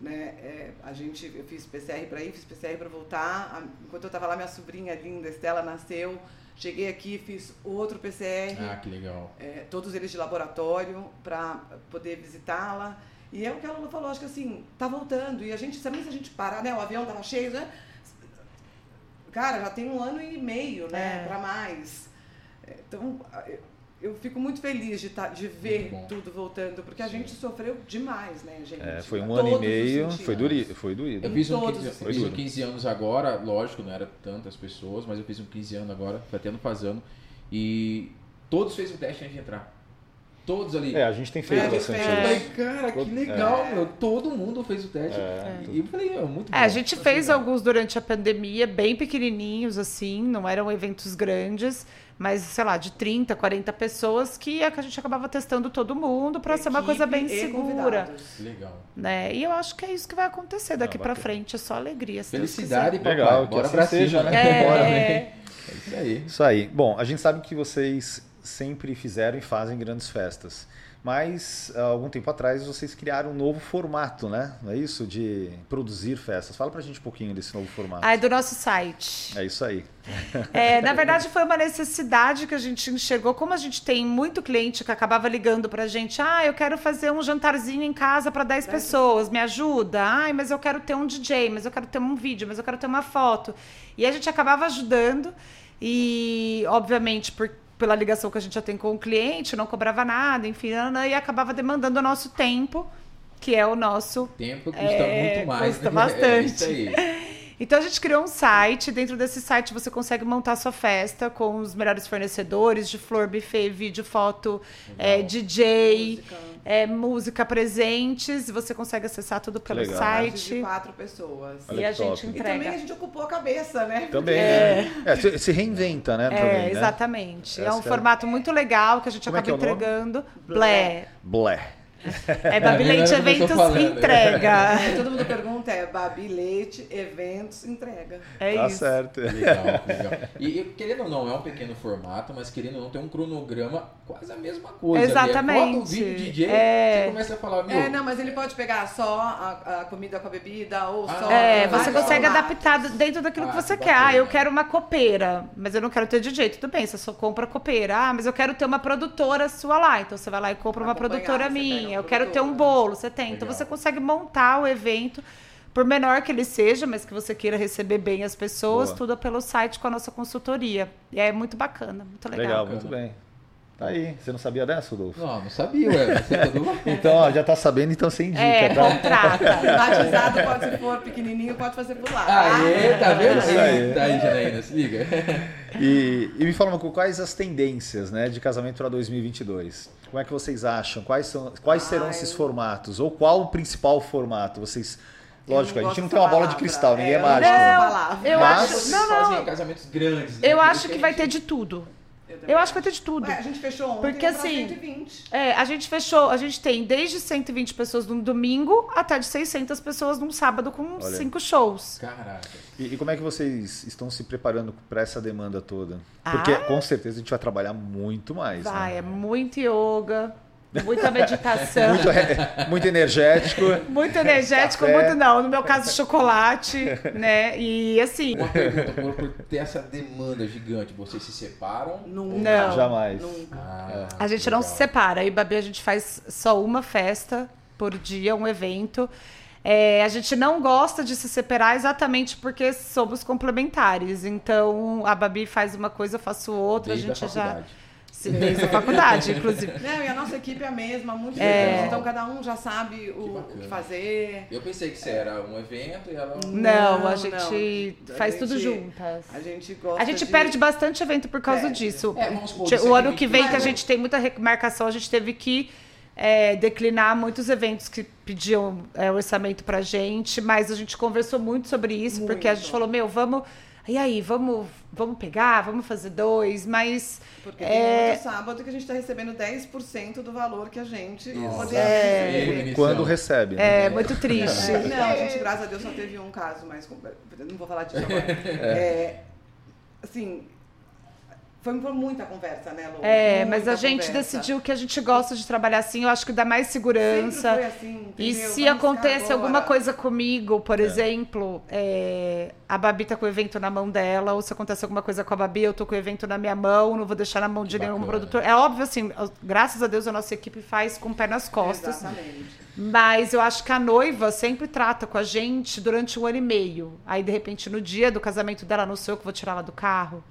Né? Eh, a gente, eu fiz PCR para ir, fiz PCR para voltar. A- enquanto eu estava lá, minha sobrinha linda, Estela, nasceu. Cheguei aqui, fiz outro PCR. Ah, que legal. é, todos eles de laboratório, para poder visitá-la. E é o que a Lula falou, acho que assim, tá voltando. E a gente, também se a gente parar, né? O avião tava cheio, né? Cara, já tem um ano e meio, né? É. Para mais. É, Então, eu- fico muito feliz de, tá, de ver tudo voltando, porque a Sim. gente sofreu demais, né, gente? É, foi um ano e meio, foi, duri, foi doído. Eu fiz um, todos 15, os eu fiz um sentidos. 15 anos agora, lógico, não era tantas pessoas, mas eu fiz um 15 anos agora, até ano fazendo. E todos fez o teste antes de entrar. Todos ali. É, a gente tem feito É, bastante é. Falei, isso. cara, que legal, é. meu. Todo mundo fez o teste. É, E eu falei, é muito bom. É, a gente Achei fez legal. alguns durante a pandemia, bem pequenininhos, assim, não eram eventos grandes, mas, sei lá, de 30, 40 pessoas, que, é que a gente acabava testando todo mundo para ser uma coisa bem segura. convidados. Legal. né? E eu acho que é isso que vai acontecer daqui Não, pra bacana. frente, é só alegria. Felicidade, papai. Legal, que Bora assim pra seja, cima. né? quiser. Bora, É, É isso aí. Isso aí. Bom, a gente sabe que vocês sempre fizeram e fazem grandes festas. Mas, há algum tempo atrás, vocês criaram um novo formato, né? Não é isso? De produzir festas. Fala pra gente um pouquinho desse novo formato. Aí do nosso site. É isso aí. É, na verdade, foi uma necessidade que a gente enxergou. Como a gente tem muito cliente que acabava ligando pra gente, ah, eu quero fazer um jantarzinho em casa para 10 pessoas, me ajuda? Ai, mas eu quero ter um DJ, mas eu quero ter um vídeo, mas eu quero ter uma foto. E a gente acabava ajudando e, obviamente, por, pela ligação que a gente já tem com o cliente, não cobrava nada, enfim, e acabava demandando o nosso tempo, que é o nosso Tempo custa É, muito mais. custa né? (laughs) bastante. É. (laughs) Então a gente criou um site. Dentro desse site você consegue montar sua festa com os melhores fornecedores de flor, buffet, vídeo, foto, é. DJ, Música. É, música presentes. Você consegue acessar tudo pelo legal. Mais de site. quatro pessoas. Olha E a top. gente E também a entrega. gente ocupou a cabeça, né? Também, né? É, se, se reinventa, né? É, também, né? exatamente. é Essa um é- formato muito legal que a gente Como é acaba que é entregando. Blé. Blé. Blé. É Babi Leite Agora eu tô Eventos falando. entrega. É, todo mundo pergunta, é Babi Leite, eventos, entrega. É tá isso. certo. Legal, legal. E, e, querendo ou não, é um pequeno formato, mas querendo ou não, tem um cronograma quase a mesma coisa. Exatamente. É, Bota o vídeo DJ, É. você começa a falar, meu, É, não, mas ele pode pegar só a, a comida com a bebida ou Ah, só... É, Ah, você legal. consegue adaptar dentro daquilo que Ah, você que quer. Ah, eu quero uma copeira, mas eu não quero ter DJ. Tudo bem, você só compra copeira. Ah, mas eu quero ter uma produtora sua lá. Então você vai lá e compra uma produtora minha. Eu quero ter um bolo, você tem. Então Legal. você consegue montar o evento, por menor que ele seja, mas que você queira receber bem as pessoas, Boa. tudo pelo site com a nossa consultoria. E é muito bacana, muito legal. Legal, muito bem. Tá aí. Você não sabia dessa, Rodolfo? não, não sabia, ué. É todo... (laughs) Então, ó, já tá sabendo, então sem dica, É, tá? contrata. (laughs) Batizado pode, se for pequenininho, pode fazer por lá. tá? Aê, tá vendo? Isso aí. Tá aí, Janaína, se liga. (laughs) E, e me fala uma coisa, quais as tendências né, de casamento para 2022? Como é que vocês acham? Quais, são, quais serão Ai, esses formatos? Ou qual o principal formato? Vocês. Lógico, a não gente não tem uma bola de cristal, ninguém é, É, mágico. Não, eu Mas- acho. Não, fazem não. casamentos grandes, né? Eu Porque acho que vai ter de tudo. Eu Eu acho que vai ter de tudo. Ué, a gente fechou ontem, Porque, pra assim, 120. É, a gente fechou, a gente tem desde 120 pessoas num domingo até de 600 pessoas num sábado com Olha. cinco shows. Caraca. E, e como é que vocês estão se preparando para essa demanda toda? Porque Ah. com certeza a gente vai trabalhar muito mais. Vai, né? é muito yoga, muita meditação, Muito, muito energético. muito energético, Café. muito não, no meu caso chocolate, né? E assim, Uma pergunta, por, ter essa demanda gigante, vocês se separam? Nunca. Não. Jamais. Nunca. Ah, a gente não legal. se separa. Aí, Babi, a gente faz só uma festa por dia, um evento. É, a gente não gosta de se separar exatamente porque somos complementares. Então, a Babi faz uma coisa, eu faço outra, Desde a gente a já. Desde a faculdade, inclusive. Não, e a nossa equipe é a mesma, há muitos É. então cada um já sabe o, o bacana. que fazer. Eu pensei que você era um evento e ela... Não, Não, a gente não. faz A tudo gente- juntas. A gente gosta A gente de... perde bastante evento por causa Perde. disso. É, supor, o ano que vem, que a gente tem muita remarcação, a gente teve que é, declinar muitos eventos que pediam é, orçamento pra gente, mas a gente conversou muito sobre isso, porque a gente Muito. falou, meu, vamos. E aí, vamos, vamos pegar, vamos fazer dois, mas. Porque É. tem muito sábado que a gente está recebendo 10% do valor que a gente poderia É. receber. Quando recebe. né? É muito triste. É, Não, a gente, graças a Deus, só teve um caso, mas não vou falar disso agora. (laughs) É, assim, foi por muita conversa, né, Lu? É, mas Muita a gente conversa. decidiu que a gente gosta de trabalhar assim, eu acho que dá mais Sempre segurança. foi assim, E se Vamos acontece alguma coisa comigo, por exemplo, é, a Babi tá com o evento na mão dela, ou se acontece alguma coisa com a Babi, eu tô com o evento na minha mão, não vou deixar na mão de Que nenhum bacana. produtor. É óbvio, assim, graças a Deus a nossa equipe faz com o pé nas costas. Exatamente. Mas eu acho que a noiva sempre trata com a gente durante um ano e meio. Aí, de repente, no dia do casamento dela, não sou eu que vou tirar ela do carro.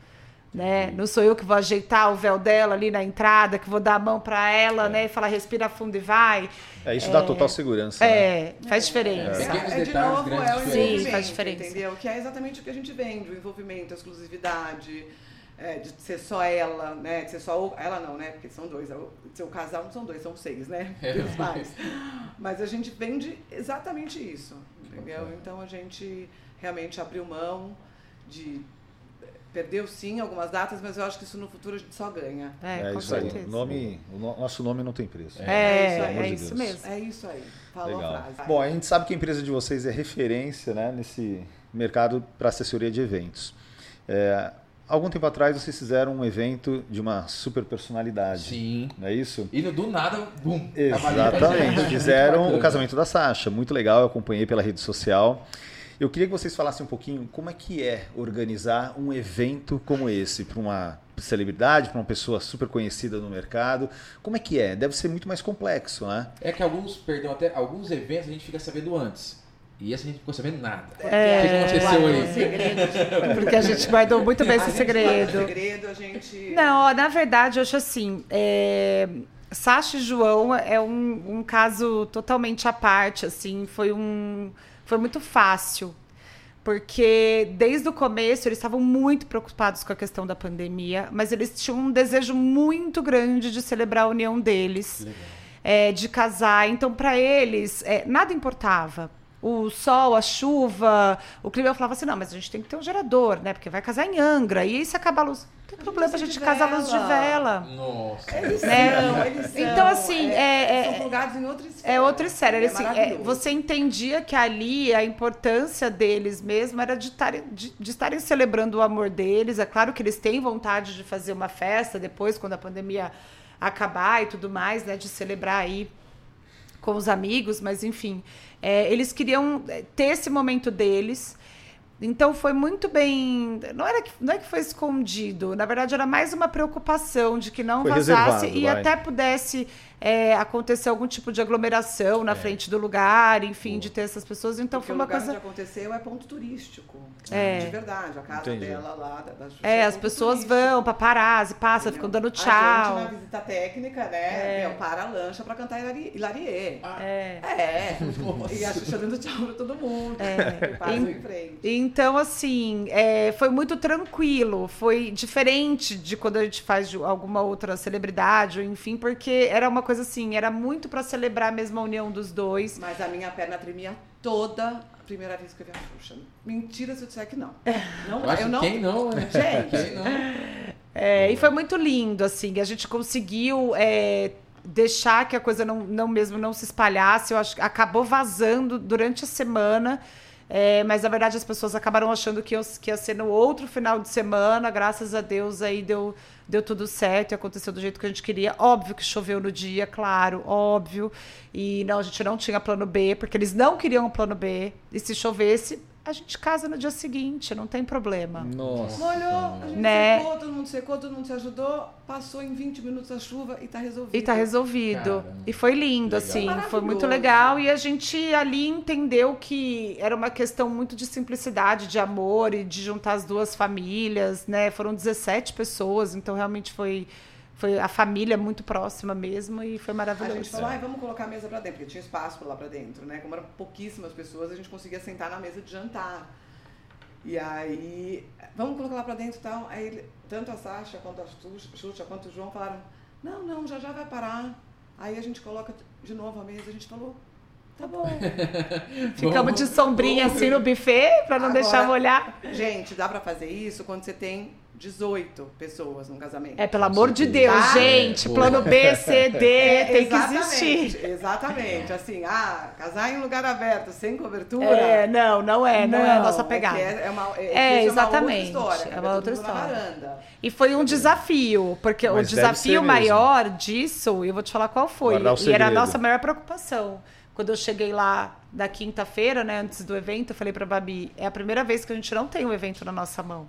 Né? Não sou eu que vou ajeitar o véu dela ali na entrada, que vou dar a mão para ela, né? E falar, respira fundo e vai. É, isso dá total segurança. né? É, faz diferença. É. Pequenos é, de novo, grandes é o diferenças. Sim, envolvimento, faz diferença. entendeu? Que é exatamente o que a gente vende, o envolvimento, a exclusividade, é, de ser só ela, né? De ser só o, ela não, né? Porque são dois. é o- De ser o casal não são dois, são seis, né? É. Os pais. Mas a gente vende exatamente isso, entendeu? Então a gente realmente abriu mão de perdeu sim algumas datas, mas eu acho que isso no futuro a gente só ganha. É, É com isso aí. certeza. O, nome, o no- nosso nome não tem preço. É, isso aí. é, de isso mesmo. É isso aí. Falou Legal. a frase. Bom, a gente sabe que a empresa de vocês é referência né, nesse mercado para assessoria de eventos. É, algum tempo atrás vocês fizeram um evento de uma super personalidade. Sim. Não é isso? E no- do nada, bum. Exatamente. Fizeram o casamento da Sasha. Muito legal, eu acompanhei pela rede social. Eu queria que vocês falassem um pouquinho como é que é organizar um evento como esse para uma celebridade, para uma pessoa super conhecida no mercado. Como é que é? Deve ser muito mais complexo, né? É que alguns, perdão, até alguns eventos a gente fica sabendo antes. E esse a gente não ficou sabendo nada. É, O que aconteceu aí? segredo. Porque a gente guardou muito bem A esse segredo. segredo, a gente. Não, ó, na verdade, eu acho assim. É... Sasha e João é um, um caso totalmente à parte, assim, foi um. Foi muito fácil. Porque desde o começo eles estavam muito preocupados com a questão da pandemia, mas eles tinham um desejo muito grande de celebrar a união deles, é, de casar. Então, para eles, é, nada importava. O sol, a chuva, o clima. Eu falava assim: não, mas a gente tem que ter um gerador, né? Porque vai casar em Angra. E aí se acabar a luz. tem problema, a gente de casa a luz de vela. Nossa. Eles Né? são, eles são. Então, assim, é- são é- plugados em outra esfera. É outra esfera. É Assim, é, você entendia que ali a importância deles mesmo era de estarem, de, de estarem celebrando o amor deles. É claro que eles têm vontade de fazer uma festa depois, quando a pandemia acabar e tudo mais, né? De celebrar aí com os amigos, mas enfim, é, eles queriam é, ter esse momento deles. Então foi muito bem. Não era que, não é que foi escondido, na verdade era mais uma preocupação de que não Foi vazasse e vai. até pudesse é, acontecer algum tipo de aglomeração na frente do lugar, enfim, de ter essas pessoas. Então Porque foi o uma lugar coisa. onde aconteceu é ponto turístico. É. De verdade. A casa Entendi. dela lá, da, da Xuxa É, as ponto pessoas turístico. vão, paparazzi, passa, Entendeu? ficam dando A gente, tchau. na visita técnica, né? Meu, para a lancha pra cantar Hilari- Hilarie. É. É. E a Xuxa dando tchau pra todo mundo. É. (laughs) E passa em frente. Então, assim, é, foi muito tranquilo. Foi diferente de quando a gente faz de alguma outra celebridade, ou enfim, porque era uma coisa assim, era muito pra celebrar mesmo a união dos dois. Mas a minha perna tremia toda a primeira vez que eu vi a Xuxa. Mentira se eu disser que não. Não, Eu eu não. quem não, né? Gente. (laughs) Quem não? É, e foi muito lindo, assim, a gente conseguiu é, deixar que a coisa não, não mesmo não se espalhasse. Eu acho que acabou vazando durante a semana. É, mas na verdade as pessoas acabaram achando que, eu, que ia ser no outro final de semana. Graças a Deus aí deu, deu tudo certo e aconteceu do jeito que a gente queria. Óbvio que choveu no dia, claro, óbvio. E não, a gente não tinha plano B, porque eles não queriam um plano B. E se chovesse, a gente casa no dia seguinte, não tem problema. Nossa. Molhou, a gente Né? secou, todo mundo secou, todo mundo se ajudou, passou em 20 minutos a chuva e tá resolvido. E tá resolvido. Caramba. E foi lindo, Legal. assim. Foi muito legal. E a gente ali entendeu que era uma questão muito de simplicidade, de amor e de juntar as duas famílias, né? Foram 17 pessoas, então realmente foi, foi a família muito próxima mesmo e foi A maravilhoso. gente falou, ai, vamos colocar a mesa pra dentro, porque tinha espaço lá pra dentro, né? Como eram pouquíssimas pessoas, a gente conseguia sentar na mesa de jantar. E aí, vamos colocar lá pra dentro e tal. Aí, tanto a Sasha quanto a Xuxa quanto o João falaram, não, não, já já vai parar. Aí a gente coloca de novo a mesa, a gente falou, tá bom. (laughs) Ficamos de sombrinha assim no buffet pra não Agora- deixar molhar. gente, dá pra fazer isso quando você tem 18 pessoas num casamento. É, pelo amor de. Deus, Ah, gente. boa. Plano B, C, D, É, (laughs) tem que exatamente, existir. Exatamente. Assim, ah, casar em lugar aberto, sem cobertura. É, não, não é, não, é a nossa é pegada. É, é uma, é, É, exatamente, É uma outra história. é uma outra história. varanda. E foi um desafio, porque Mas o desafio maior disso, eu vou te falar qual foi, e era a nossa maior preocupação. Quando eu cheguei lá na quinta-feira, né, antes do evento, eu falei pra Babi, é a primeira vez que a gente não tem um evento na nossa mão.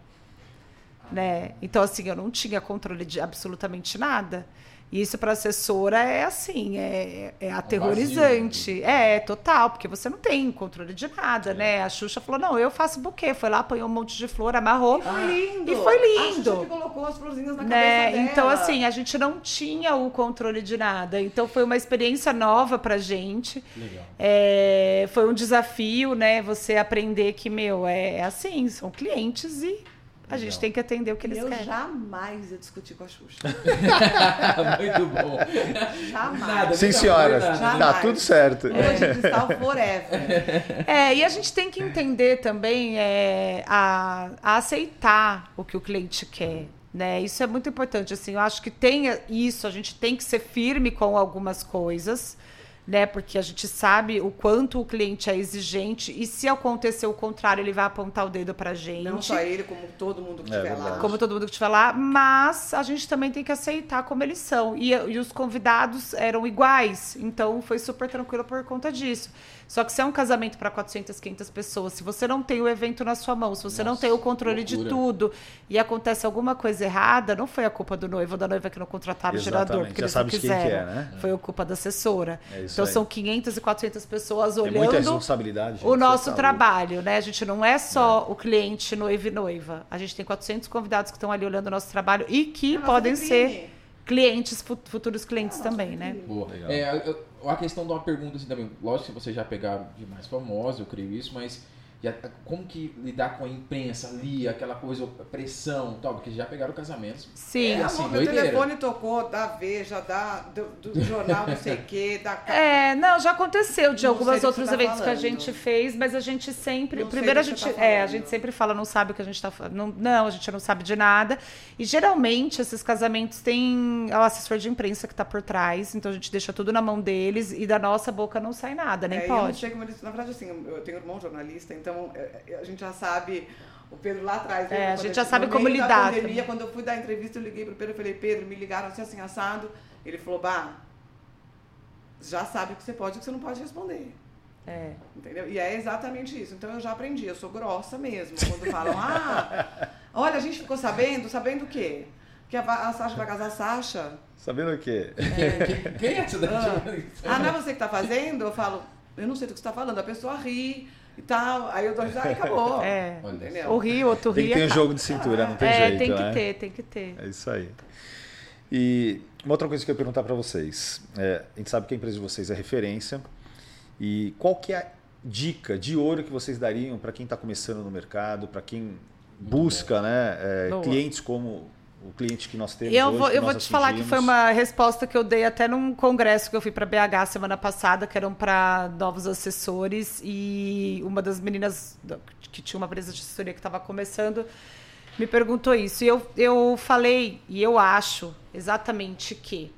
Né? Então, assim, eu não tinha controle de absolutamente nada. E isso para assessora é assim, é, é aterrorizante. É, total, porque você não tem controle de nada, né? A Xuxa falou: não, eu faço buquê. Foi lá, apanhou um monte de flor, amarrou. Foi lindo. E foi A lindo. Xuxa que colocou as florzinhas na Né? cabeça dela. Então, assim, a gente não tinha o controle de nada. Então, foi uma experiência nova pra gente. Legal. É, foi um desafio, né? Você aprender que, meu, é, é assim, são clientes e a gente tem que atender o que eles eu querem. jamais ia discutir com a Xuxa. (laughs) Muito bom. Jamais. Nada, Sim, nunca senhora. foi nada. Tá tudo certo. De cristal forever. É, e a gente tem que entender também é, a, a aceitar o que o cliente quer. Né? Isso é muito importante. Assim, eu acho que tem isso, a gente tem que ser firme com algumas coisas, né? Porque a gente sabe o quanto o cliente é exigente, e se acontecer o contrário, ele vai apontar o dedo pra gente. Não só ele, como todo mundo que É estiver lá. como todo mundo que estiver lá, mas a gente também tem que aceitar como eles são. E, e os convidados eram iguais, então foi super tranquilo por conta disso. Só que se é um casamento para 400, 500 pessoas, se você não tem o evento na sua mão, se você não Nossa, tem o controle de tudo e acontece alguma coisa errada, não foi a culpa do noivo ou da noiva que não contrataram o gerador, Exatamente, porque já eles não quem que quiseram. é, né? Foi a culpa da assessora. É isso então aí. são 500 e 400 pessoas É muita olhando responsabilidade. gente, o você nosso tá louco. trabalho, né? A gente não é só o cliente noivo e noiva. A gente tem 400 convidados que estão ali olhando o nosso trabalho e que É a podem ser clientes, fu- futuros clientes É a também, né? Boa. Legal. É, eu- a questão de uma pergunta assim também, lógico que vocês já pegaram de mais famosa, eu creio isso, mas já, como que lidar com a imprensa ali, aquela coisa, pressão tal, porque já pegaram casamentos. Sim. É, assim, amor, meu telefone tocou da Veja, da, do, do (laughs) jornal não sei o quê, da... É, não, já aconteceu de Não algumas outros tá eventos que a falando. gente fez, mas a gente sempre. Não primeiro a gente. tá é, a falando. gente sempre fala, não sabe o que a gente tá falando. Não, não, a gente não sabe de nada. E geralmente esses casamentos têm o assessor de imprensa que tá por trás, então a gente deixa tudo na mão deles e da nossa boca não sai nada, nem É, e eu não pode. sei como eles... Na verdade, assim, eu tenho um irmão jornalista, então é, é, a gente já sabe... O Pedro lá atrás... É, a gente já sabe como lidar pandemia, quando eu fui dar entrevista, eu liguei pro Pedro e falei, Pedro, me ligaram assim, assim, assado. Ele falou, bah, já sabe o que você pode e o que você não pode responder. É. Entendeu? E é exatamente isso. Então eu já aprendi, eu sou grossa mesmo. Quando falam, ah, olha, a gente ficou sabendo, sabendo o quê? Que a, a Sasha vai casar a Sasha. Sabendo o quê? Quem, quem é essa daqui? Ah, não é você que tá fazendo? Eu falo, eu não sei do que você tá falando. A pessoa ri e tal. Aí eu dou risada e acabou. (laughs) É. Entendeu? O rio, outro Tem rio. que ter é um ca- jogo de cintura, não tem é, jeito, tem que né? ter, tem que ter. É isso aí. E uma outra coisa que eu ia perguntar para vocês. É, a gente sabe que a empresa de vocês é referência. E qual que é a dica de ouro que vocês dariam para quem está começando no mercado, para quem busca né, é, clientes como o cliente que nós temos Eu hoje, vou, eu vou te falar que foi uma resposta que eu dei até num congresso que eu fui para BH semana passada, que eram para novos assessores, e uma das meninas que tinha uma empresa de assessoria que estava começando me perguntou isso. E eu, eu falei, e eu acho exatamente que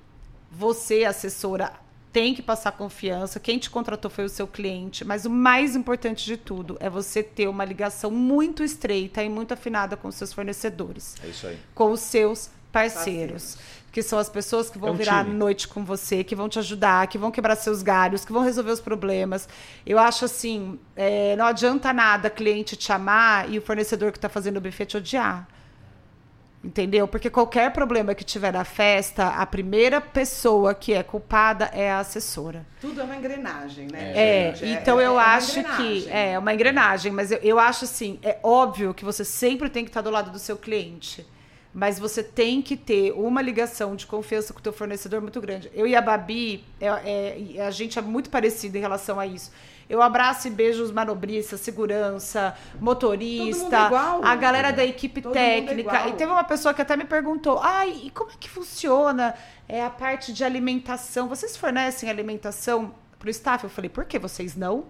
você, assessora, tem que passar confiança. Quem te contratou foi o seu cliente, mas o mais importante de tudo é você ter uma ligação muito estreita e muito afinada com os seus fornecedores É isso aí. com os seus parceiros. Que são as pessoas que vão É um virar time. noite com você, que vão te ajudar, que vão quebrar seus galhos, que vão resolver os problemas. Eu acho assim, é, não adianta nada cliente te amar e o fornecedor que está fazendo o buffet te odiar. Entendeu? Porque qualquer problema que tiver na festa, a primeira pessoa que é culpada é a assessora. Tudo é uma engrenagem, né? É, gente? então é eu uma acho que é uma engrenagem, mas eu, eu acho assim, é óbvio que você sempre tem que estar do lado do seu cliente. Mas você tem que ter uma ligação de confiança com o teu fornecedor muito grande. Eu e a Babi, é, é, a gente é muito parecido em relação a isso. Eu abraço e beijo os manobristas, segurança, motorista, é igual. a galera da equipe Todo é técnica. e teve uma pessoa que até me perguntou: ai, e como é que funciona é, a parte de alimentação? Vocês fornecem alimentação pro staff? Eu falei, por que vocês não?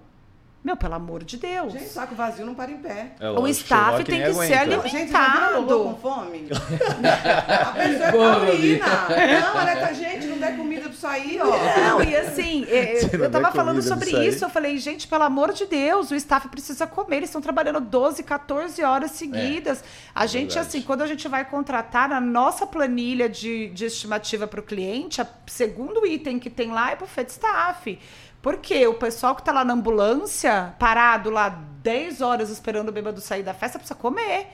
Meu, pelo amor de Deus. Gente, saco vazio não para em pé. É o staff tem que ser aguenta. alimentado. Gente, a Lolo com fome? (laughs) a pessoa é taurina. Não, ela tá, gente, não der comida pra isso aí, ó. Não, e assim, (laughs) é, não eu tava falando sobre isso, eu falei, gente, pelo amor de Deus, o staff precisa comer, eles estão trabalhando 12, 14 horas seguidas. a gente, verdade. assim, quando a gente vai contratar, na nossa planilha de, de estimativa para o cliente, o segundo item que tem lá é buffet de staff. Porque o pessoal que tá lá na ambulância, parado lá 10 horas esperando o bêbado sair da festa, precisa comer.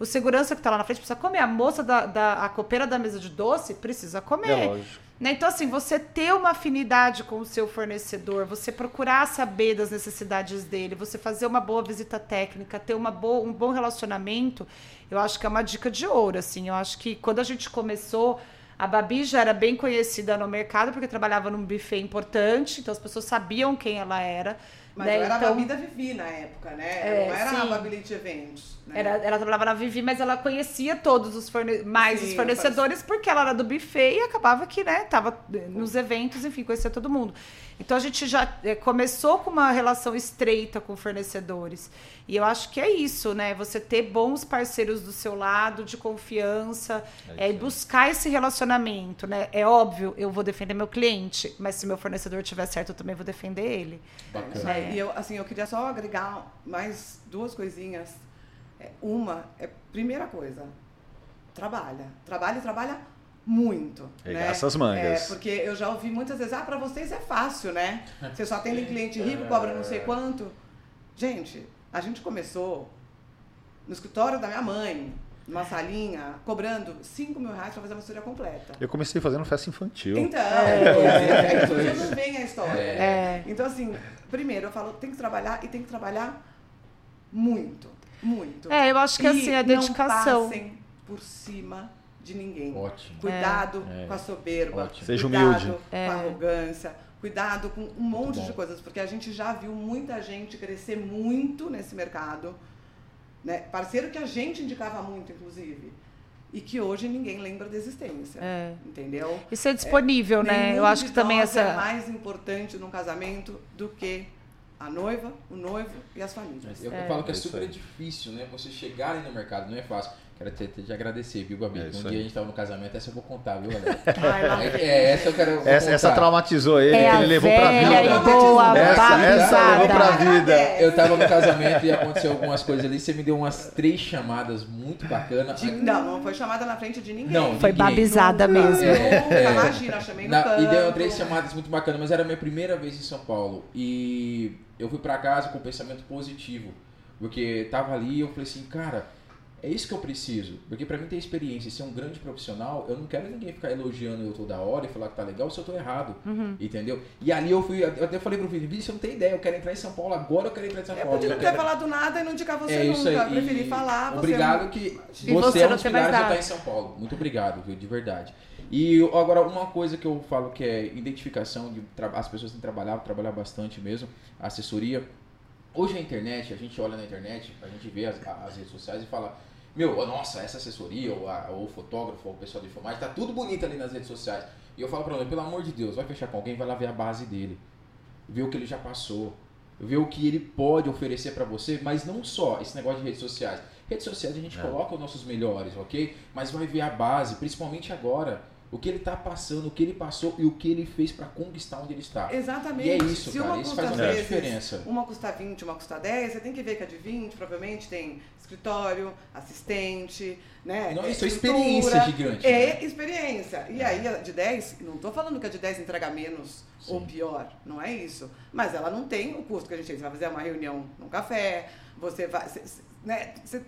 O segurança que tá lá na frente precisa comer. A moça da, da a copeira da mesa de doce precisa comer. É lógico. Né? Então, assim, você ter uma afinidade com o seu fornecedor, você procurar saber das necessidades dele, você fazer uma boa visita técnica, ter uma boa, um bom relacionamento, eu acho que é uma dica de ouro, assim. Eu acho que quando a gente começou, a Babi já era bem conhecida no mercado, porque trabalhava num buffet importante, então as pessoas sabiam quem ela era. Mas né? eu era então, a Babi da Vivi na época, né? É, não era a sim. Bability Eventos. Né? Era, ela trabalhava na Vivi, mas ela conhecia todos os forne mais Sim, os fornecedores, porque ela era do buffet e acabava que, né, tava nos eventos, enfim, conhecia todo mundo. Então a gente já eh, começou com uma relação estreita com fornecedores. E eu acho que é isso, né? Você ter bons parceiros do seu lado, de confiança, é, e buscar esse relacionamento, né? É óbvio, eu vou defender meu cliente, mas se meu fornecedor tiver certo, eu também vou defender ele. Bacana. É. aí. E eu, assim, eu queria só agregar mais duas coisinhas. É, Uma, é primeira coisa, trabalha. Trabalha e trabalha muito. Regaça né? as mangas. É, porque eu já ouvi muitas vezes, ah, pra vocês é fácil, né? Você só atende cliente rico, cobra não sei quanto. Gente, a gente começou no escritório da minha mãe, numa salinha, cobrando 5 mil reais pra fazer uma história completa. Eu comecei fazendo festa infantil. Então, é, é, não vem a história. É. Então, assim, primeiro eu falo, tem que trabalhar e tem que trabalhar muito, muito. É, eu acho que E assim, a não dedicação. passem por cima de ninguém. Ótimo. Cuidado É. com a soberba. Ótimo. Seja cuidado humilde. com a arrogância. Cuidado com um monte de coisas, porque a gente já viu muita gente crescer muito nesse mercado. Né? Parceiro que a gente indicava muito, inclusive. E que hoje ninguém lembra da existência. É. Entendeu? E ser disponível, né? Nenhum Eu acho de que também nós é essa. mais importante num casamento do que a noiva, o noivo e as famílias. Eu É. falo que é É super difícil, né? Você chegar ali no mercado, não é fácil. Quero te, te agradecer, viu, Gabi? É um dia aí. a gente tava no casamento, essa eu vou contar, viu, galera? (laughs) É, é, essa eu quero. Essa, essa traumatizou ele, É que a ele levou pra vida. e boa Essa- essa levou pra vida. Eu tava no casamento e aconteceu algumas coisas ali. Você me deu umas três chamadas muito bacanas. De- não, não foi chamada na frente de ninguém. Não, Foi ninguém. babizada Nunca, mesmo. Nunca, É. imagina, chamei no Na- canto. e deu três chamadas muito bacanas, mas era a minha primeira vez em São Paulo. E eu fui pra casa com um pensamento positivo. Porque tava ali e eu falei assim, cara, é isso que eu preciso. Porque pra mim ter experiência e ser um grande profissional, eu não quero ninguém ficar elogiando eu toda hora e falar que tá legal se eu tô errado. Uhum. Entendeu? E ali eu fui, eu até falei pro Vini, Vini, você não tem ideia, eu quero entrar em São Paulo agora, eu quero entrar em São Eu Paulo. podia não eu ter quero... falado nada e não indicar você É isso nunca. aí. Preferi falar. você Obrigado que você, você é um dos pilares nada. tá em São Paulo. Muito obrigado, viu, de verdade. E eu- agora uma coisa que eu falo que é identificação de as pessoas têm que trabalhar, trabalhar bastante mesmo, assessoria. Hoje a internet, a gente olha na internet, a gente vê as, as redes sociais e fala, meu, nossa, essa assessoria, ou, a- ou o fotógrafo, ou o pessoal de filmagem, tá tudo bonito ali nas redes sociais. E eu falo pra ele, pelo amor de Deus, vai fechar com alguém, vai lá ver a base dele. Ver o que ele já passou. Ver o que ele pode oferecer pra você, mas não só esse negócio de redes sociais. Redes sociais a gente É. coloca os nossos melhores, ok? Mas vai ver a base, principalmente agora. O que ele tá passando, o que ele passou e o que ele fez pra conquistar onde ele está. Exatamente. E é isso, Se cara. uma Isso faz uma vezes, diferença. Uma custa 20, uma custa 10, você tem que ver que a de 20 provavelmente tem escritório, assistente, né? Não, é, isso é experiência gigante. né? É experiência. E aí a de 10, não estou falando que a de 10 entrega menos ou Sim. pior, não é isso. Mas ela não tem o custo que a gente tem. Você vai fazer uma reunião num café, você vai. Você, né, você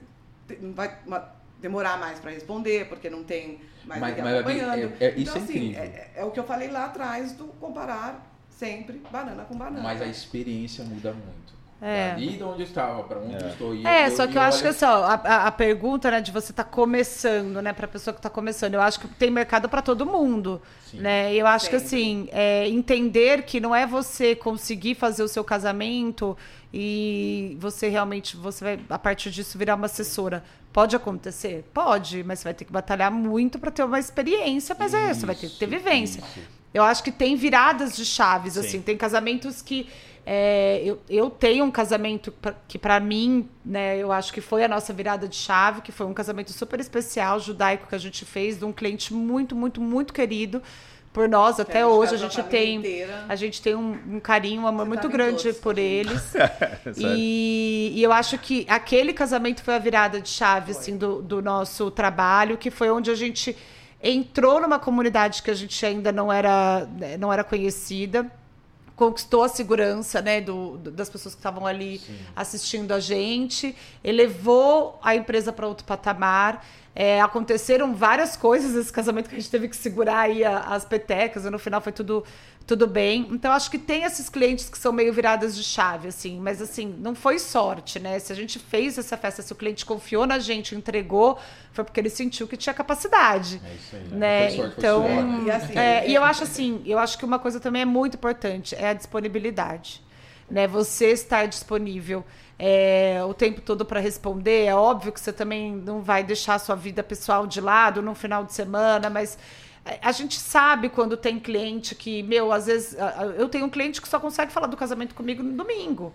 vai uma- demorar mais para responder, porque não tem mais Mas- ninguém mas, acompanhando. é- é- isso então, é assim, incrível. é, é o que eu falei lá atrás do comparar sempre banana com banana. Mas a experiência muda muito. É. Dali de onde eu estava, pra onde eu estou. E É, eu- só que eu olho- acho que assim, ó, a, a- a pergunta, né, de você estar começando, né, pra pessoa que tá começando, eu acho que tem mercado para todo mundo, Sim. né? Eu acho que Sempre. assim, é, entender que não é você conseguir fazer o seu casamento e você realmente, você vai, a partir disso, virar uma assessora. Pode acontecer? Pode, mas você vai ter que batalhar muito para ter uma experiência, mas é, você vai ter que ter Isso, vivência. isso. Eu acho que tem viradas de chaves, Sim. assim. Tem casamentos que. é, eu, eu tenho um casamento que, para mim, né, eu acho que foi a nossa virada de chave, que foi um casamento super especial, judaico, que a gente fez, de um cliente muito, muito, muito querido por nós. Que Até gente hoje a gente tem. inteira. A gente tem um, um carinho, um amor Você muito em grande todos, por eles. (laughs) Sério. E, e eu acho que aquele casamento foi a virada de chave Foi. assim, do, do nosso trabalho, que foi onde a gente entrou numa comunidade que a gente ainda não era, né, não era conhecida, conquistou a segurança né, do, das pessoas que estavam ali assistindo a gente, elevou a empresa para outro patamar. É, aconteceram várias coisas nesse casamento que a gente teve que segurar aí a- as petecas, e no final foi tudo, tudo bem. Então, acho que tem esses clientes que são meio viradas de chave, assim, mas assim, não foi sorte, né? Se a gente fez essa festa, se o cliente confiou na gente, entregou, foi porque ele sentiu que tinha capacidade. É isso aí. Né? Foi sorte, foi Então. E assim, É, e eu acho assim, eu acho que uma coisa também é muito importante, é a disponibilidade. Né? Você estar disponível é, o tempo todo para responder. É óbvio que você também não vai deixar a sua vida pessoal de lado no final de semana, mas a gente sabe quando tem cliente que, meu, às vezes. Eu tenho um cliente que só consegue falar do casamento comigo no domingo.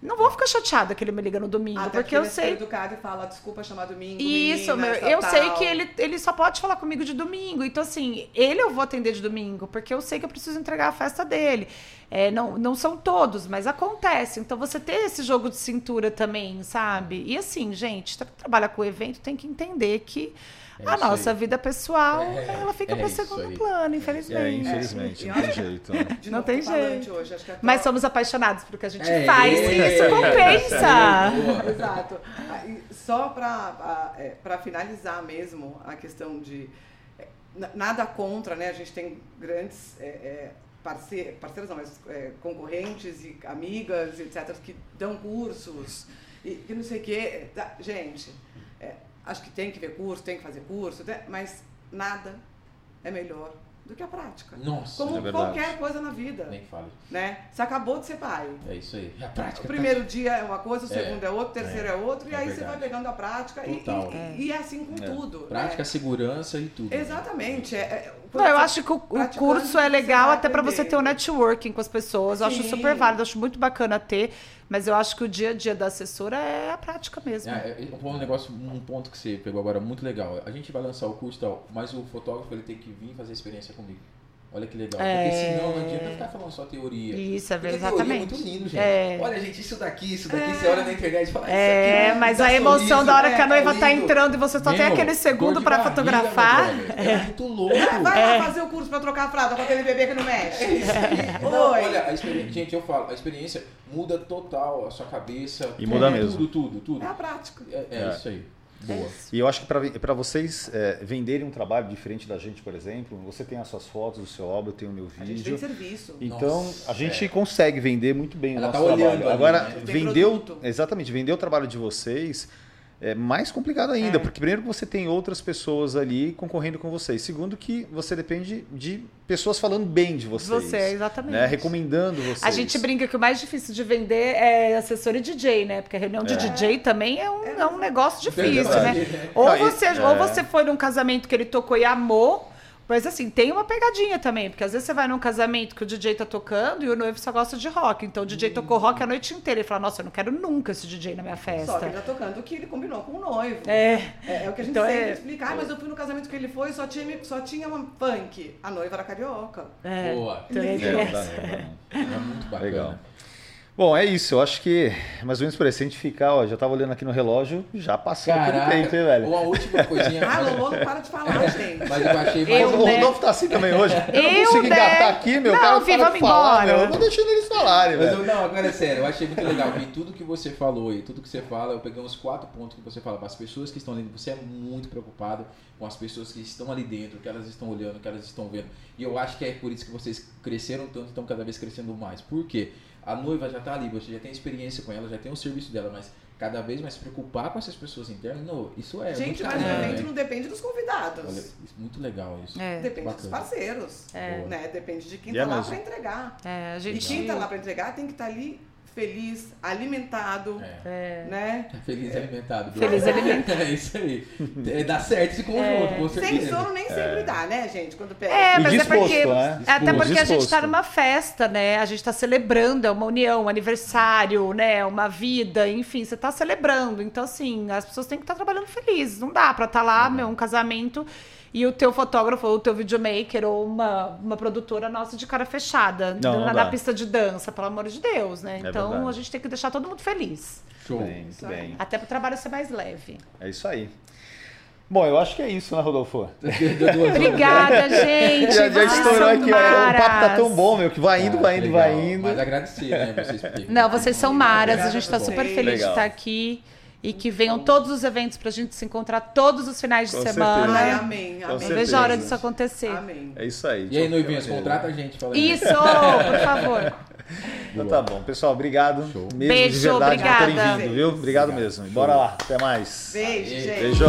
Não vou ficar chateada que ele me liga no domingo, Até porque eu ele é sei. educado e fala, desculpa chamar domingo. Isso, meu, meninas, eu tal, sei tal." que ele, ele só pode falar comigo de domingo. Então, assim, ele eu vou atender de domingo, porque eu sei que eu preciso entregar a festa dele. É, não, não são todos, mas acontece. Então, você ter esse jogo de cintura também, sabe? E assim, gente, tra trabalha com evento tem que entender que a isso nossa aí. vida pessoal, É, ela fica é para segundo aí. plano, É, infelizmente. infelizmente, É. não tem jeito. né? (laughs) De Não novo, tem jeito. Hoje, acho que é Mas somos apaixonados pelo que a gente É, faz, e é, isso é, compensa. Exato. Só para finalizar mesmo a questão de. é, na- Nada contra, né? A gente tem grandes é, é, parce- parceiros, não, mas é, concorrentes e amigas, etc., que dão cursos e que não sei o quê. Tá, Gente, é, acho que tem que ver curso, tem que fazer curso, né? mas nada é melhor do que a prática. Nossa, Como é qualquer coisa na vida, nem fale. né? Você acabou de ser pai. É isso aí. É a prática. O primeiro dia é uma coisa, o É, segundo é outro, o terceiro é, outro, e é aí você verdade. vai pegando a prática e, e, e é assim com É. tudo. Prática, né? segurança e tudo. Exatamente. É, é- Não, eu acho que o, o curso é legal até para você ter um networking com as pessoas. Eu acho super válido, acho muito bacana ter, mas eu acho que o dia a dia da assessora é a prática mesmo. É, é, um negócio, um ponto que você pegou agora muito legal. A gente vai lançar o curso e tal, mas o fotógrafo ele tem que vir fazer experiência comigo. Olha que legal. É. Porque senão não adianta ficar falando só teoria. Isso, é verdade, teoria é exatamente. muito lindo, gente. É. Olha, gente, isso daqui, isso daqui, você olha na internet e fala, É, isso aqui mas dá a emoção sorriso, da hora que a é, noiva é tá entrando e você só tem Meu, aquele dor segundo pra barriga, fotografar. brother. É muito louco. Vai lá fazer o curso pra trocar a fralda com aquele bebê que não mexe. (laughs) Não, Oi. olha, a experiência, gente, eu falo, a experiência muda total a sua cabeça. E tudo, muda mesmo. Tudo, tudo, tudo. É a prática. É, é É. isso aí. Boa. E eu acho que para vocês é, venderem um trabalho diferente da gente, por exemplo, você tem as suas fotos, o seu obra, eu tenho o meu A gente tem vídeo. serviço. Então, Nossa, a gente é. consegue vender muito bem Ela o tá nosso olhando trabalho. ali, Agora, né? Vendeu, produto. exatamente, vender o trabalho de vocês é mais complicado ainda, É. porque primeiro que você tem outras pessoas ali concorrendo com vocês, segundo que você depende de pessoas falando bem de vocês, Você, exatamente. né, recomendando vocês. A gente brinca que o mais difícil de vender é assessor e DJ, né? Porque a reunião de É. DJ também é um, é um negócio difícil, né? Ou e- você, é. ou você foi num casamento que ele tocou e amou, mas assim, tem uma pegadinha também, porque às vezes você vai num casamento que o DJ tá tocando e o noivo só gosta de rock. Então o DJ tocou rock a noite inteira. Ele fala, nossa, eu não quero nunca esse DJ na minha Só que ele festa. tá tocando o que ele combinou com o noivo. É. É, é o que a gente Então sempre é- explica. Ah, mas eu fui no casamento que ele foi só tinha, só tinha uma funk. A noiva era carioca. É. Boa. Então, É, é. É muito bacana. Legal. Bom, é isso. Eu acho que mais ou menos por aí. Se a gente ficar, ó, já tava olhando aqui no relógio, já passou aquele Caraca, tempo, hein, velho? uma última coisinha. Ah, mas- Lolo não para de falar, gente. Mas eu achei mais. Eu, o né? Rodolfo tá assim também hoje. Eu não Eu, consigo né? engatar aqui, meu. Não, cara filho, vamos falar, embora. meu. Eu vou deixando eles falarem, Mas velho. eu, não, agora é sério, eu achei muito legal que tudo que você falou e tudo que você fala, eu peguei uns quatro pontos que você fala para as pessoas que estão ali, você é muito preocupado com as pessoas que estão ali dentro, que elas estão olhando, que elas estão vendo. E eu acho que é por isso que vocês cresceram tanto e estão cada vez crescendo mais. Por quê? A noiva já tá ali, você já tem experiência com ela, já tem o serviço dela, mas cada vez mais se preocupar com essas pessoas internas, não, isso é gente, mas o evento né? não depende dos convidados. Olha, isso- muito legal isso. É. Depende dos Bacana. parceiros. É. Né? Depende de quem E tá é lá mesmo. para entregar. É, a E gente. quem tá lá para entregar tem que estar ali feliz, alimentado, É. né? Feliz e alimentado. Feliz e alimentado. (laughs) É isso aí. É, dá certo esse conjunto, com Sem certeza. sono nem sempre dá, né, gente? Quando pega. É, E mas disposto, é porque. né? Até Disposto. porque a gente Disposto. tá numa festa, né? A gente tá celebrando, é uma união, um aniversário, né? Uma vida, enfim, você tá celebrando. Então, assim, as pessoas têm que estar trabalhando felizes. Não dá pra estar lá, meu, um casamento. E o teu fotógrafo, ou o teu videomaker, ou uma, uma produtora nossa de cara fechada Não, na, não na pista de dança, pelo amor de Deus, né? É então verdade. a gente tem que deixar todo mundo feliz. Show. Bem, muito bem. Até pro trabalho ser mais leve. É isso aí. Bom, eu acho que é isso, né, Rodolfo? (laughs) Obrigada, (laughs) gente. Já, já estourou aqui, ó. O papo tá tão bom, meu, que vai indo, Ah, vai indo, vai legal. indo. Mas agradecer, né, vocês Não, vocês são maras, a gente tá super feliz Legal. de estar aqui. E que venham todos os eventos pra gente se encontrar todos os finais de Com semana. Ai, amém, amém. vejo a hora disso acontecer. Amém. É isso aí. E aí, noivinhas, contrata a gente. Fala. Isso, por favor. (laughs) Então tá bom. Pessoal, obrigado. Show. Mesmo Beijo, de verdade por terem obrigada. vindo, viu? Obrigado Obrigado. mesmo. E bora lá. Até mais. Beijo, Beijo. gente. Beijo.